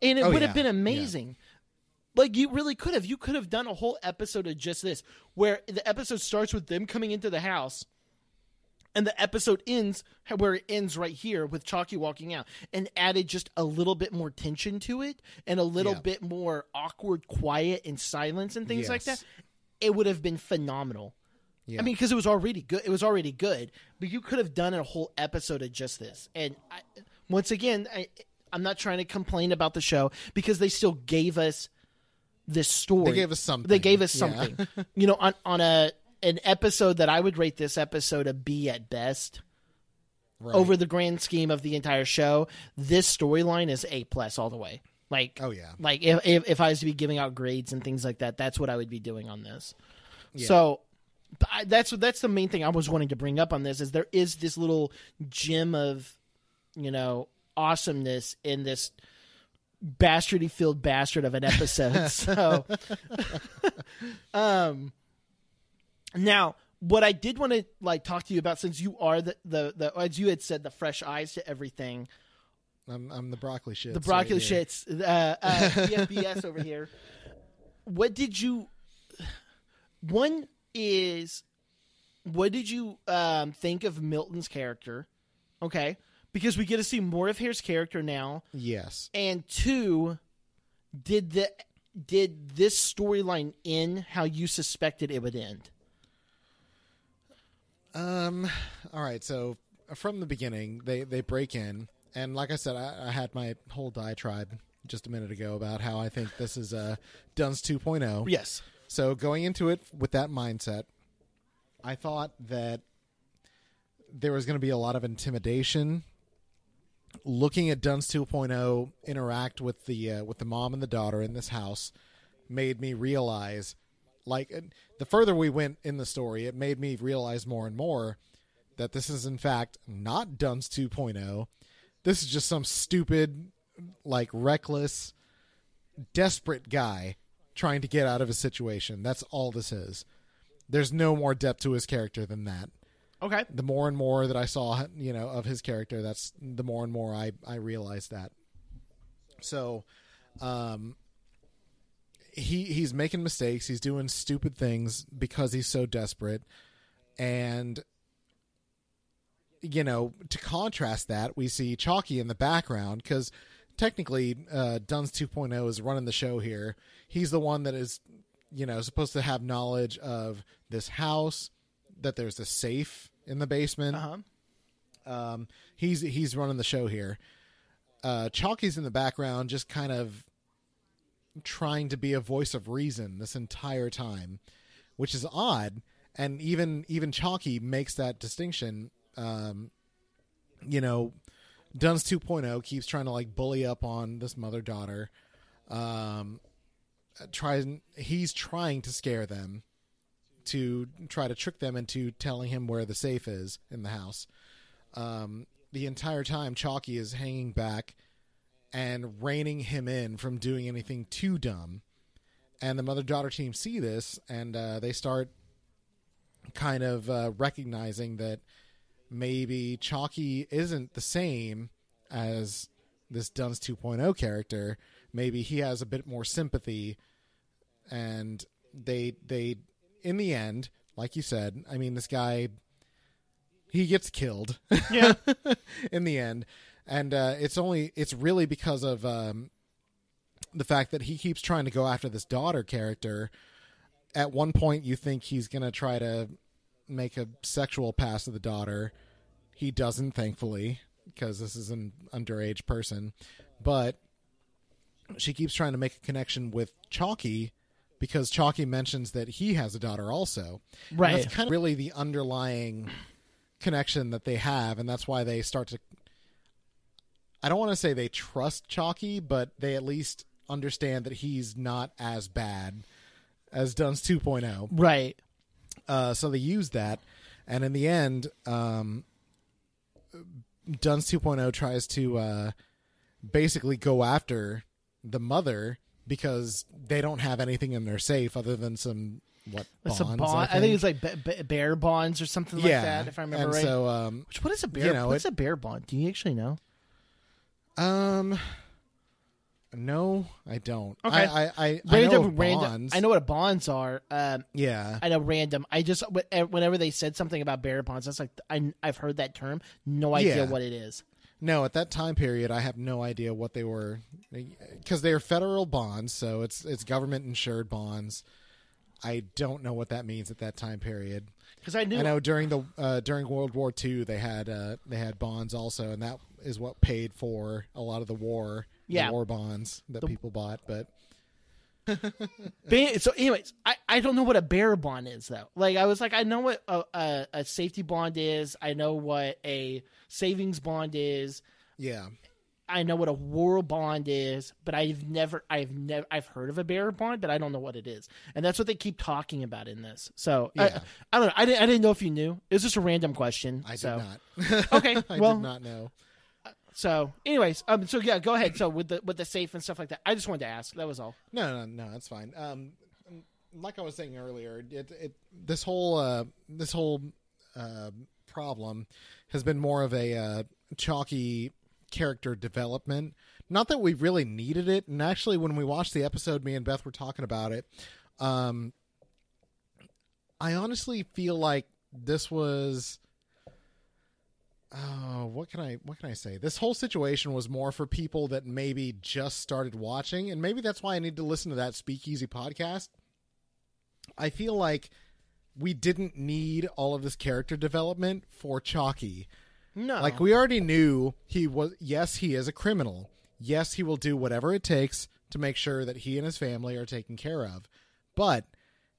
and it Oh, would have yeah. been Yeah. amazing like you really could have you could have done a whole episode of just this where the episode starts with them coming into the house and the episode ends where it ends right here with Chalky walking out and added just a little bit more tension to it and a little Yeah. bit more awkward quiet and silence and things like that it would have been phenomenal Yeah. I mean, because it was already good. It was already good, but you could have done a whole episode of just this. And I, once again, I, I'm not trying to complain about the show because they still gave us this story. They gave us something. They gave us Yeah. something. you know, on on a an episode that I would rate this episode a B at best. Right. Over the grand scheme of the entire show, this storyline is A plus all the way. Like, Oh, yeah. like if, if if I was to be giving out grades and things like that, that's what I would be doing on this. Yeah. So I, that's that's the main thing I was wanting to bring up on this is there is this little gem of you know awesomeness in this bastardy filled bastard of an episode. so, um, now what I did want to like talk to you about since you are the the, the as you had said the fresh eyes to everything I'm, I'm the broccoli shit. the broccoli shits, uh, uh, PFBS over here. What did you? One is, what did you um, think of Milton's character? Okay, because we get to see more of his character now. Yes. And two, did the did this storyline end how you suspected it would end? Um. All right. So from the beginning, they they break in, and like I said, I, I had my whole diatribe just a minute ago about how I think this is uh, Duns 2.0. Yes. So going into it with that mindset, I thought that there was going to be a lot of intimidation. Looking at Duns 2.0 interact with the uh, with the mom and the daughter in this house made me realize, like, the further we went in the story, it made me realize more and more that this is in fact not Duns 2.0. This is just some stupid, like reckless, desperate guy trying to get out of a situation. That's all this is. There's no more depth to his character than that. Okay. The more and more that I saw, you know, of his character, that's the more and more I I realized that. So, um, he he's making mistakes. He's doing stupid things because he's so desperate, and you know, to contrast that, we see Chalky in the background because technically, uh, Duns 2.0 is running the show here. He's the one that is, you know, supposed to have knowledge of this house, that there's a safe in the basement. Uh huh. Um, he's he's running the show here. Uh, Chalky's in the background, just kind of trying to be a voice of reason this entire time, which is odd. And even even Chalky makes that distinction. Um, you know, Duns 2.0 keeps trying to like bully up on this mother daughter. Um, tries he's trying to scare them to try to trick them into telling him where the safe is in the house. Um, the entire time, Chalky is hanging back and reining him in from doing anything too dumb. And the mother daughter team see this and uh, they start kind of uh, recognizing that maybe Chalky isn't the same as this Duns 2.0 character. Maybe he has a bit more sympathy, and they they in the end, like you said, I mean, this guy he gets killed. Yeah. in the end, and uh, it's only it's really because of um, the fact that he keeps trying to go after this daughter character. At one point, you think he's gonna try to make a sexual pass to the daughter. He doesn't, thankfully, because this is an underage person. But she keeps trying to make a connection with Chalky because Chalky mentions that he has a daughter also. And Right. that's kind of really the underlying connection that they have, and that's why they start to. I don't want to say they trust Chalky, but they at least understand that he's not as bad as Duns 2.0. Right. Uh, so they use that, and in the end, um, Duns 2.0 tries to uh, basically go after the mother because they don't have anything in their safe other than some what bonds. A bond. I think, it's like ba- ba- bear bonds or something like that, if I remember and right. So, um, Which- what is a bear? you know, what's it- a bear bond? Do you actually know? Um, no, I don't. Okay. I I, I, I know random. bonds. I know what bonds are. Um, Yeah, I know random. I just whenever they said something about bear bonds, that's like I, I've heard that term. No idea Yeah. what it is. No, at that time period, I have no idea what they were, because they are federal bonds, so it's it's government insured bonds. I don't know what that means at that time period. Because I knew. I know during the uh, during World War II, they had uh, they had bonds also, and that is what paid for a lot of the war, the war bonds that people bought. But so, anyways, I, I don't know what a bearer bond is though. Like I was like, I know what a, a, a safety bond is. I know what a savings bond is. Yeah. I know what a war bond is, but I've never, I've never, I've heard of a bearer bond, but I don't know what it is, and that's what they keep talking about in this. So Yeah. I, I don't know. I didn't, I didn't know if you knew. It was just a random question. I so. did not. Okay, I well- did not know. So, anyways, um, so yeah, go ahead. So with the with the safe and stuff like that, I just wanted to ask. That was all. No, no, no, that's fine. Um, like I was saying earlier, it, it this whole uh, this whole uh, problem has been more of a uh, chalky character development. Not that we really needed it, and actually, when we watched the episode, me and Beth were talking about it. Um, I honestly feel like this was. Oh, what can I what can I say? This whole situation was more for people that maybe just started watching, and maybe that's why I need to listen to that Speakeasy podcast. I feel like we didn't need all of this character development for Chalky. No, Like we already knew he was yes, he is a criminal. Yes, he will do whatever it takes to make sure that he and his family are taken care of. But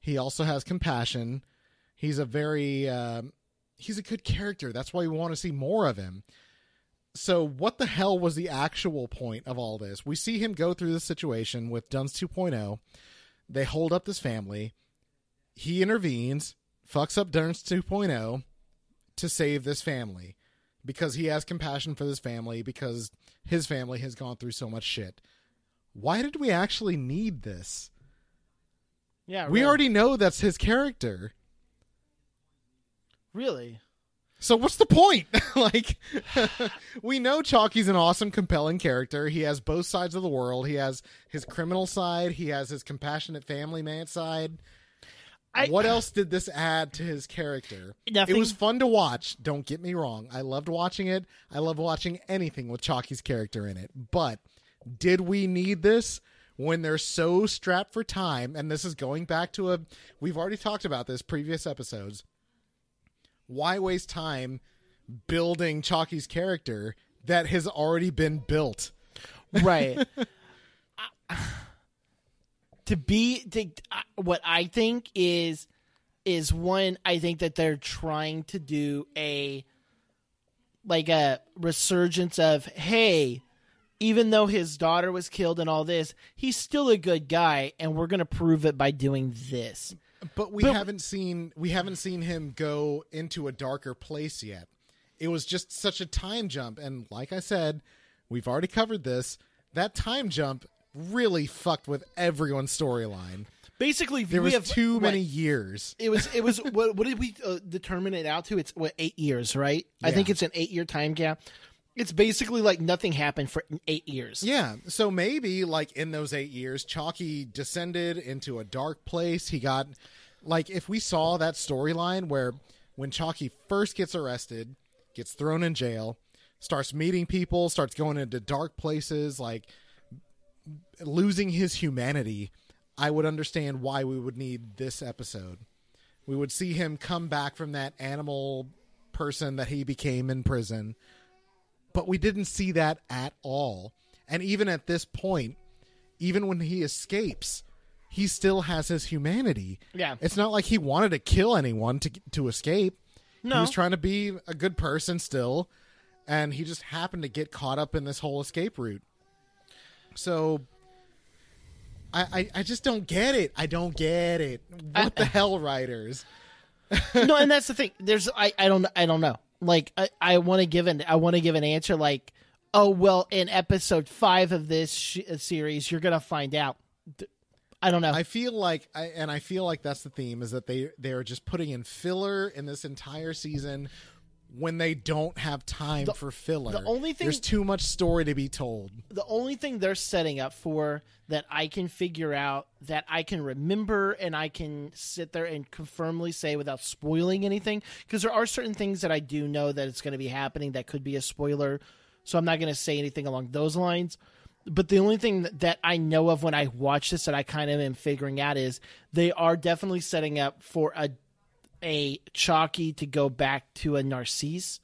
he also has compassion. He's a very um, he's a good character. That's why we want to see more of him. So what the hell was the actual point of all this? We see him go through the situation with Duns 2.0. They hold up this family. He intervenes, fucks up Duns 2.0 to save this family because he has compassion for this family because his family has gone through so much shit. Why did we actually need this? yeah, We really. already know that's his character. Really. So what's the point? like we know Chalky's an awesome compelling character. He has both sides of the world. He has his criminal side, he has his compassionate family man side. I- what else did this add to his character? Nothing. It was fun to watch, don't get me wrong. I loved watching it. I love watching anything with Chalky's character in it. But did we need this when they're so strapped for time and this is going back to a we've already talked about this previous episodes why waste time building Chalky's character that has already been built? right I- to be to, uh, what i think is is one i think that they're trying to do a like a resurgence of hey even though his daughter was killed and all this he's still a good guy and we're going to prove it by doing this But we But- haven't seen we haven't seen him go into a darker place yet. It was just such a time jump and like I said, we've already covered this. That time jump really fucked with everyone's storyline. basically There we was have too what, many years. it was it was what, what did we uh, determine it out to it's what eight years right i think it's an eight year time gap it's basically like nothing happened for eight years Yeah, so maybe like in those eight years, Chalky descended into a dark place. He got like if we saw that storyline where when Chalky first gets arrested, gets thrown in jail, starts meeting people, starts going into dark places, like losing his humanity, I would understand why we would need this episode. We would see him come back from that animal person that he became in prison but we didn't see that at all. And even at this point, even when he escapes, he still has his humanity. Yeah. It's not like he wanted to kill anyone to to escape. No. He was trying to be a good person still, and he just happened to get caught up in this whole escape route. So I I, I just don't get it. I don't get it. What the hell, writers? no and that's the thing there's i i don't i don't know like i i want to give an i want to give an answer like oh well in episode five of this sh- uh, series you're gonna find out. I don't know. I feel like, I, and I feel like that's the theme is that they they are just putting in filler in this entire season when they don't have time for filler. the only thing- there's too much story to be told. the only thing they're setting up for that I can figure out that I can remember and I can sit there and confirmly say without spoiling anything because there are certain things that I do know that it's going to be happening that could be a spoiler so I'm not going to say anything along those lines but the only thing that- that I know of when I watch this that I kind of am figuring out is they are definitely setting up for a a Chalky to go back to a Narcisse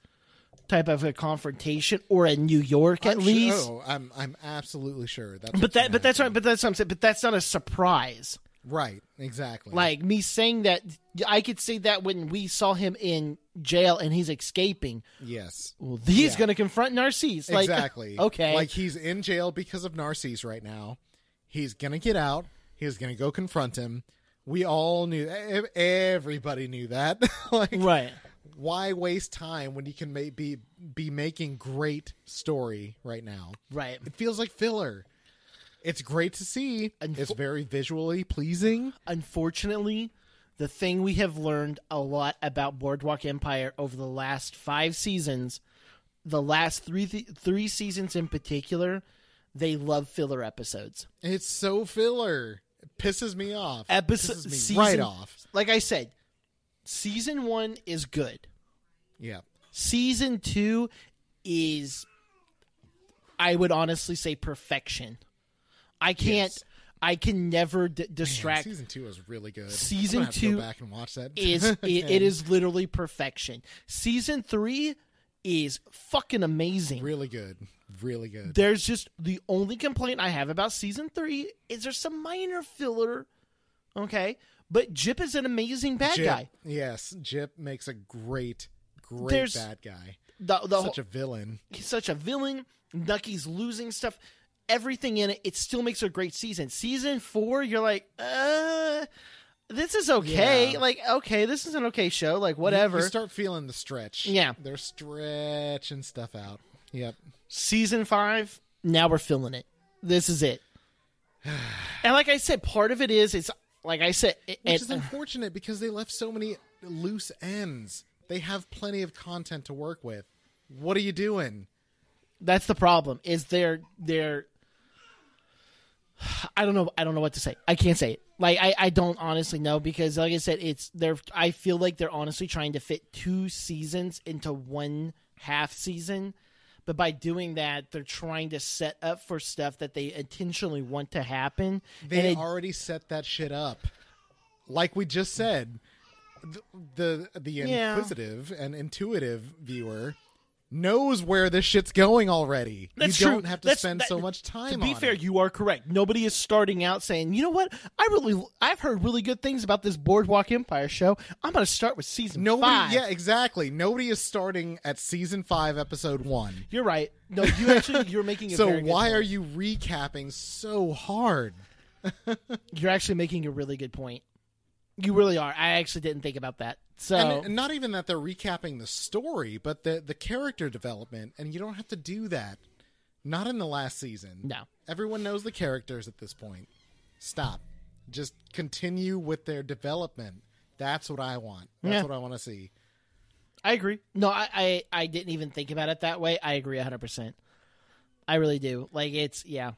type of a confrontation or a New York at I'm least. Sure, oh, I'm I'm absolutely sure that's. But that but that's right. But that's what I'm saying. But that's not a surprise. right. Exactly. Like me saying that, I could say that when we saw him in jail and he's escaping. yes. Well, he's Yeah. going to confront Narcisse. Like, exactly. Okay. Like he's in jail because of Narcisse right now. He's gonna get out. He's gonna go confront him. We all knew. Everybody knew that. like, right. why waste time when you can may be be making great story right now? Right. It feels like filler. It's great to see. And it's very visually pleasing. Unfortunately, the thing we have learned a lot about Boardwalk Empire over the last five seasons, the last three th- three seasons in particular, they love filler episodes. It's so filler. It pisses me off. Episode pisses me season, right off. Like I said, season one is good. Yeah. Season two is, I would honestly say, perfection. I can't. Yes. I can never d- Man, distract. season two is really good. Season I'm gonna to two go back and watch that. is it, it is literally perfection. Season three is fucking amazing. really good. Really good. There's just the only complaint I have about season three is there's some minor filler. Okay, but Gyp is an amazing bad Gyp, guy. Yes, Gyp makes a great, great There's- bad guy. The the Such a villain. he's such a villain. Nucky's losing stuff. Everything in it, it still makes a great season. Season four, you're like, uh, this is okay. Yeah. Like, okay, this is an okay show. Like, You- whatever. You, start feeling the stretch. Yeah. They're stretching stuff out. Yep. Season five, now we're filling it. This is it. and like I said, part of it is it's like I said, it, Which it- is unfortunate because they left so many loose ends. They have plenty of content to work with. What are you doing? that's the problem. Is they're they're I don't know. I don't know what to say. I can't say it. Like I, I don't honestly know because, like I said, it's they're. I feel like they're honestly trying to fit two seasons into one half season, but by doing that, they're trying to set up for stuff that they intentionally want to happen. They it- already set that shit up. Like we just said, the the, the Yeah. inquisitive and intuitive viewer knows where this shit's going already. That's you true. don't have to That's- spend that- so much time To be fair, it. you are correct. Nobody is starting out saying, "You know what? I really, I've heard really good things about this Boardwalk Empire show. I'm going to start with season Nobody, five. yeah, exactly. Nobody is starting at season five, episode one. You're right. No, you actually, you're making. A So very good why point. are you recapping so hard? You're actually making a really good point. You really are. I actually didn't think about that. So And, not even that they're recapping the story, but the the character development, and you don't have to do that. Not in the last season. No. Everyone knows the characters at this point. Stop. Just continue with their development. That's what I want. That's Yeah. what I want to see. I agree. No, I, I, I didn't even think about it that way. I agree 100. percent I really do. Like it's yeah.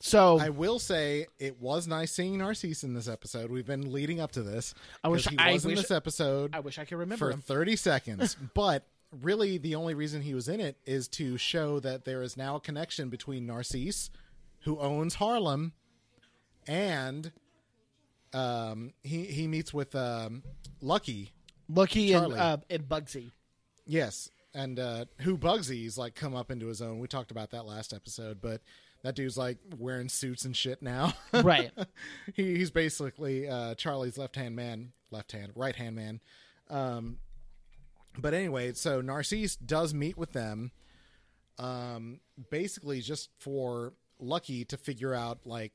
So I will say it was nice seeing Narcisse in this episode. We've been leading up to this. I wish he I was in wish- this episode. I wish I could remember for him. 30 seconds. but really, the only reason he was in it is to show that there is now a connection between Narcisse, who owns Harlem, and um, he he meets with um, Lucky. Lucky and uh, and Bugsy. Yes, and uh, who Bugsy's like come up into his own. We talked about that last episode, but that dude's like wearing suits and shit now. Right. he, he's basically uh, Charlie's left hand man, left hand, right hand man. Um, but anyway, so Narcisse does meet with them, um, basically just for Lucky to figure out like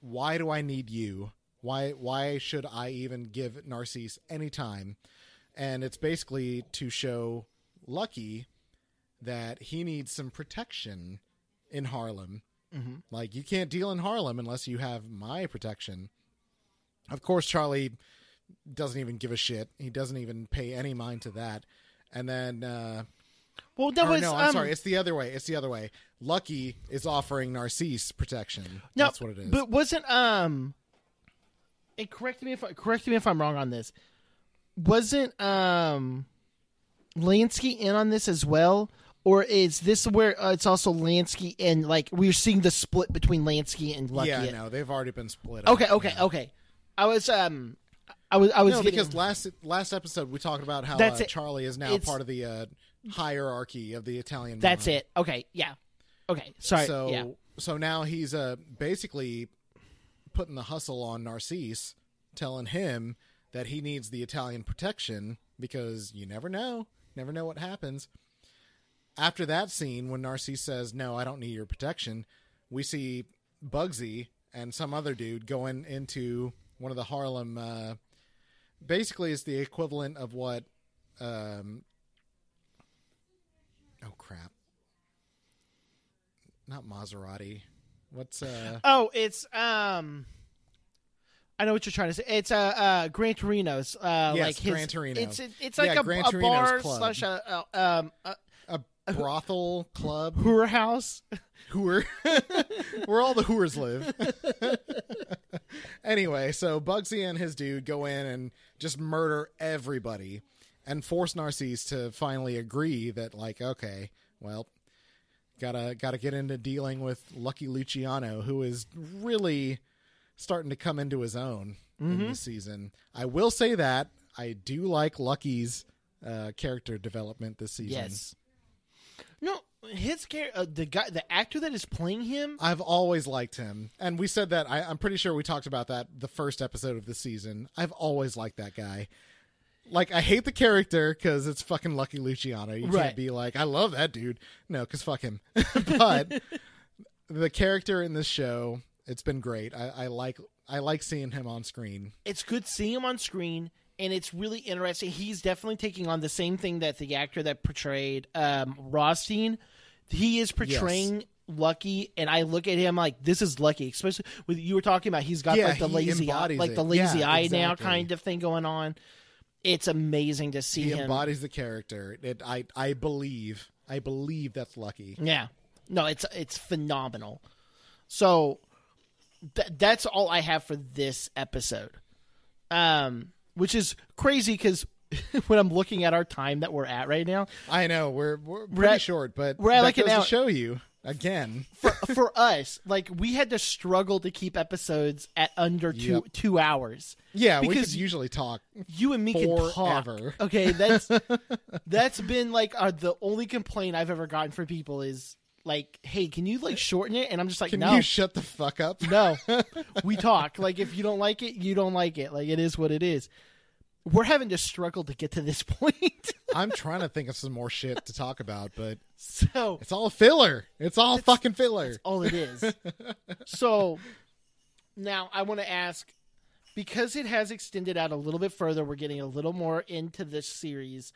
why do I need you? Why why should I even give Narcisse any time? And it's basically to show Lucky that he needs some protection in Harlem. Like you can't deal in Harlem unless you have my protection. Of course, Charlie doesn't even give a shit. He doesn't even pay any mind to that. And then, uh, Well, that was no, I'm um, sorry. It's the other way. It's the other way. Lucky is offering Narcisse protection. No, That's what it is. But wasn't um and correct me if I correct me if I'm wrong on this. Wasn't um Lansky in on this as well? Or is this where uh, it's also Lansky and like we're seeing the split between Lansky and Lucky? yeah, no, they've already been split. up. Okay, okay, okay. I was um I was I was No, getting- because last last episode we talked about how That's uh. Charlie is now It's- part of the uh, hierarchy of the Italian. That's it. Okay, yeah. Okay, sorry. So yeah. so now he's uh basically putting the hustle on Narcisse, telling him that he needs the Italian protection because you never know, never know what happens. After that scene, when Narcisse says, "No, I don't need your protection," we see Bugsy and some other dude going into one of the Harlem. Uh, basically, it's the equivalent of what. Um, oh crap! Not Maserati. What's uh? Oh, it's um. I know what you're trying to say. It's uh, uh Gran Torino's. Uh, Yes, like his, Gran Torino. It's it's like Yeah, a, a bar club. slash a, a um a a brothel club. Whore house. whore where all the whores live. Anyway so bugsy and his dude go in and just murder everybody and force narcisse to finally agree that like okay well gotta gotta get into dealing with lucky luciano who is really starting to come into his own in this season. I will say that i do like lucky's uh, character development this season. Yes. No, his character, uh, the guy, the actor that is playing him. I've always liked him, and we said that. I, I'm pretty sure we talked about that the first episode of the season. I've always liked that guy. Like, I hate the character because it's fucking Lucky Luciano. You Right. can't be like, I love that dude. No, because fuck him. but the character in this show, it's been great. I, I like, I like seeing him on screen. It's good seeing him on screen, and it's really interesting. He's definitely taking on the same thing that the actor that portrayed um, Rothstein. He is portraying. Lucky, and I look at him like this is Lucky, especially with you were talking about. He's got Yeah, like the lazy, eye, like the lazy Yeah, eye now kind of thing going on. It's amazing to see He him. embodies the character. It, I, I believe, I believe that's Lucky. Yeah. No, it's it's phenomenal. So th- that's all I have for this episode. Um which is crazy cuz when I'm looking at our time that we're at right now, I know we're we're pretty at- short, but we're at that like an goes hour. to show you again. for, for us, like we had to struggle to keep episodes at under 2 Yep. 2 hours. Yeah, Because usually talk. You and me can talk. Forever. Okay, that's that's been like uh, the only complaint I've ever gotten from people is like, "Hey, can you like shorten it?" And I'm just like, Can "No." you shut the fuck up? No, we talk. Like if you don't like it, you don't like it. Like it is what it is. We're having to struggle to get to this point. I'm trying to think of some more shit to talk about, but so it's all filler. It's all fucking filler. all it is. so now I want to ask because it has extended out a little bit further, we're getting a little more into this series.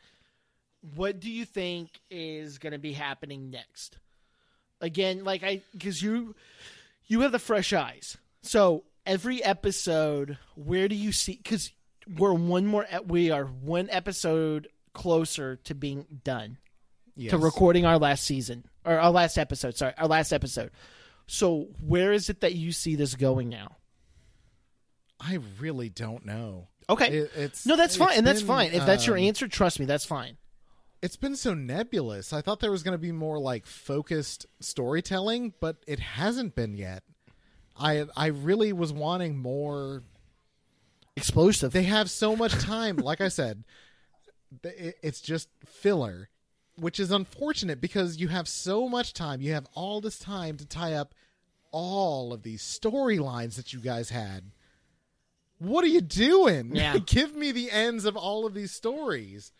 What do you think is going to be happening next? Again, like I cuz you you have the fresh eyes. So every episode, where do you see cuz we're one more we are one episode closer to being done Yes. to recording our last season or our last episode. Sorry, our last episode. So where is it that you see this going now? I really don't know. Okay, It- it's no, that's fine, and that's been, fine. If that's your um, answer, trust me, that's fine. It's been so nebulous. I thought there was going to be more like focused storytelling, but it hasn't been yet. I I really was wanting more Explosive. they have so much time like i said it's just filler which is unfortunate because you have so much time you have all this time to tie up all of these storylines that you guys had what are you doing Yeah. give me the ends of all of these stories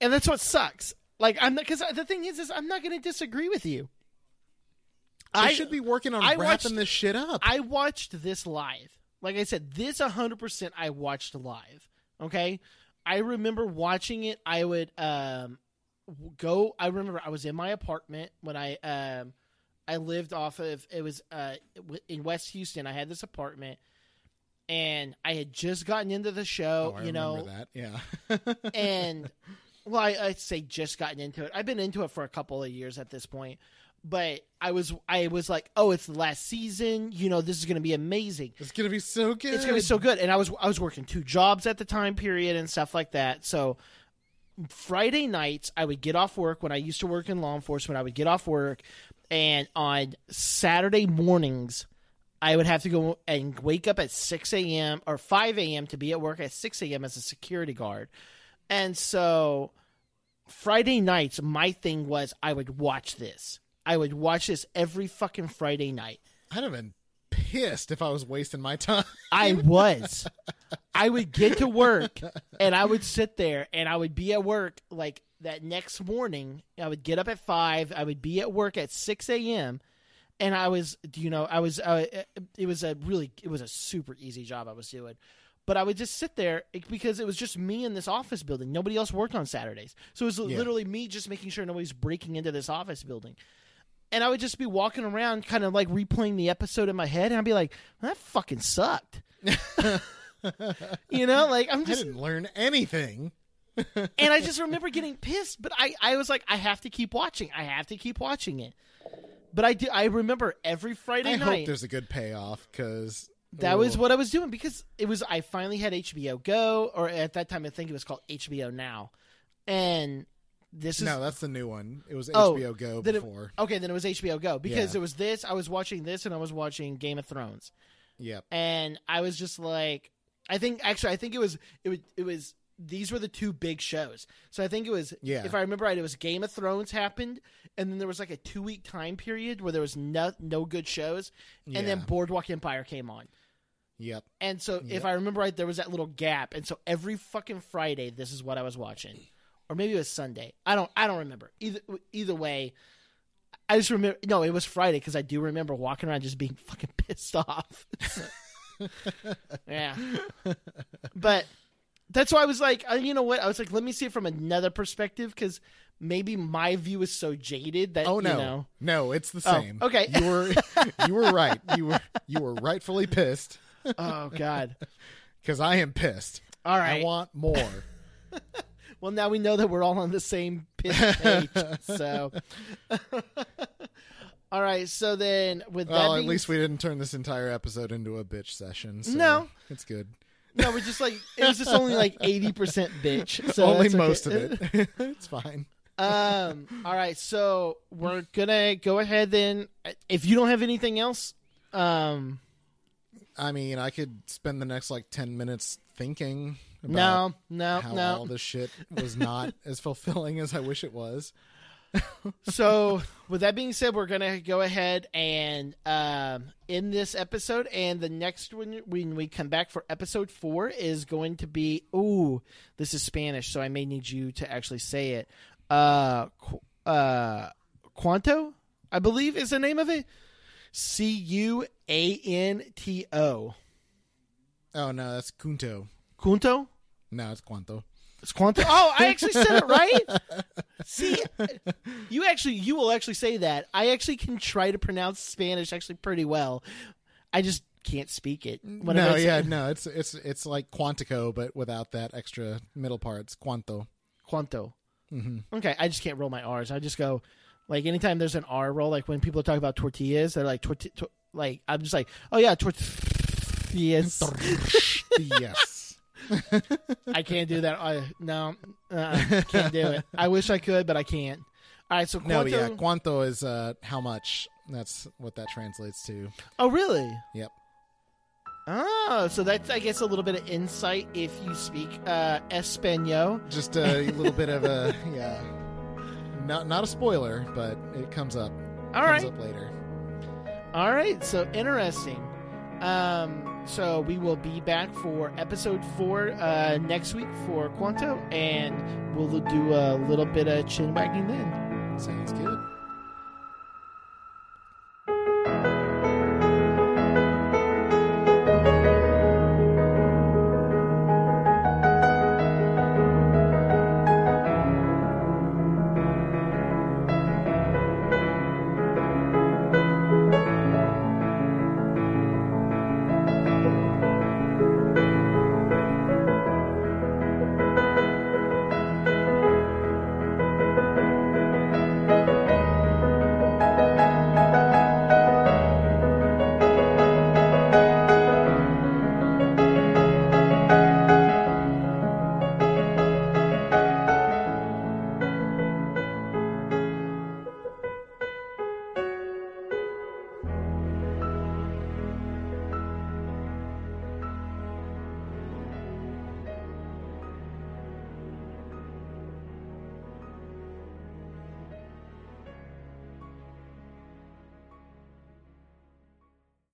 and that's what sucks. Like I'm because the thing is, is I'm not going to disagree with you. i should be working on I wrapping watched- this shit up I watched this live. Like I said, this 100% I watched live. Okay? I remember watching it. I would um go I remember I was in my apartment when I um I lived off of it was uh in West Houston. I had this apartment and I had just gotten into the show, oh, I you remember know, that yeah and well, I, I'd say just gotten into it. I've been into it for a couple of years at this point, but I was I was like, oh, it's the last season. You know, this is going to be amazing. it's gonna be so good It's going to be so good. And I was I was working two jobs at the time period and stuff like that. So Friday nights, I would get off work when I used to work in law enforcement. I would get off work, and on Saturday mornings, I would have to go and wake up at 6 a.m. or 5 a.m. to be at work at 6 a.m. as a security guard. And so Friday nights, my thing was I would watch this. I would watch this every fucking Friday night. I'd have been pissed if I was wasting my time. I was. I would get to work and I would sit there and I would be at work like that next morning. I would get up at five. I would be at work at six a.m. And I was, you know, I was. Uh, it was a really, it was a super easy job I was doing. But I would just sit there because it was just me in this office building. Nobody else worked on Saturdays, so it was Yeah. literally me just making sure nobody's breaking into this office building and I would just be walking around, kind of like replaying the episode in my head, and I'd be like, "That fucking sucked," you know, like I'm I just, didn't learn anything. and I just remember getting pissed, but I, I was like, I have to keep watching, I have to keep watching it. But I do, I remember every Friday I night. hope there's a good payoff because That was what I was doing because it was I finally had HBO Go, or at that time I think it was called HBO Now, and this is No, that's the new one. It was Oh, HBO Go then it- before. okay. Then it was HBO Go because Yeah. it was this. I was watching this, and I was watching Game of Thrones. Yep. and I was just like, I think actually, I think it was it was it was these were the two big shows. So I think it was, Yeah. if I remember right, it was Game of Thrones happened, and then there was like a two week time period where there was no no good shows, and then Boardwalk Empire came on. Yep. And so, if I remember right, there was that little gap, and so every fucking Friday, this is what I was watching, or maybe it was Sunday. I don't, I don't remember. Either, either way, I just remember. No, it was Friday because I do remember walking around just being fucking pissed off. yeah, but that's why I was like, uh, you know what? I was like, let me see it from another perspective because maybe my view is so jaded that Oh no, you know. no, it's the Oh, same. okay. you were you were right. You were you were rightfully pissed Oh God! because I am pissed. All right. I want more. Well, now we know that we're all on the same pitch page. so, all right. So then, with that well, that at least we didn't turn this entire episode into a bitch session. So No. it's good. no, we're just like it was just only like eighty percent bitch. So Only okay. most of it. it's fine. um. All right. So we're gonna go ahead then. If you don't have anything else, um. I mean, I could spend the next like ten minutes thinking No, no, how no. all this shit was not as fulfilling as I wish it was. so with that being said we're gonna go ahead and um end this episode and the next one when we come back for episode four is going to be ooh this is spanish so i may need you to actually say it uh uh cuanto i believe is the name of it c-u-a-n-t-o Oh no, that's Kunto. Cuanto? No, it's Cuanto. It's Cuanto. Oh, I actually said it right. See, you actually you will actually say that. I actually can try to pronounce Spanish actually pretty well. I just can't speak it. Whenever no, it's- yeah, no, it's it's it's like Quantico, but without that extra middle part. It's Cuanto. Cuanto. Mm-hmm. Okay, I just can't roll my R's. I just go like anytime there's an R roll, like when people talk about tortillas, they're like torti- tor- like I'm just like, oh yeah, tortillas. yes. I can't do that. I, no, uh, can't do it. I wish I could, but I can't. All right, so No, yeah, Cuanto is uh, how much. That's what that translates to. Oh, really? Yep. Oh, so that's I guess a little bit of insight if you speak uh Espanol. Just a little bit of a yeah. Not not a spoiler, but it comes up. All comes right. up later. All right, so interesting. Um, so we will be back for episode four uh, next week for Cuanto, and we'll do a little bit of chin wagging then. Sounds good.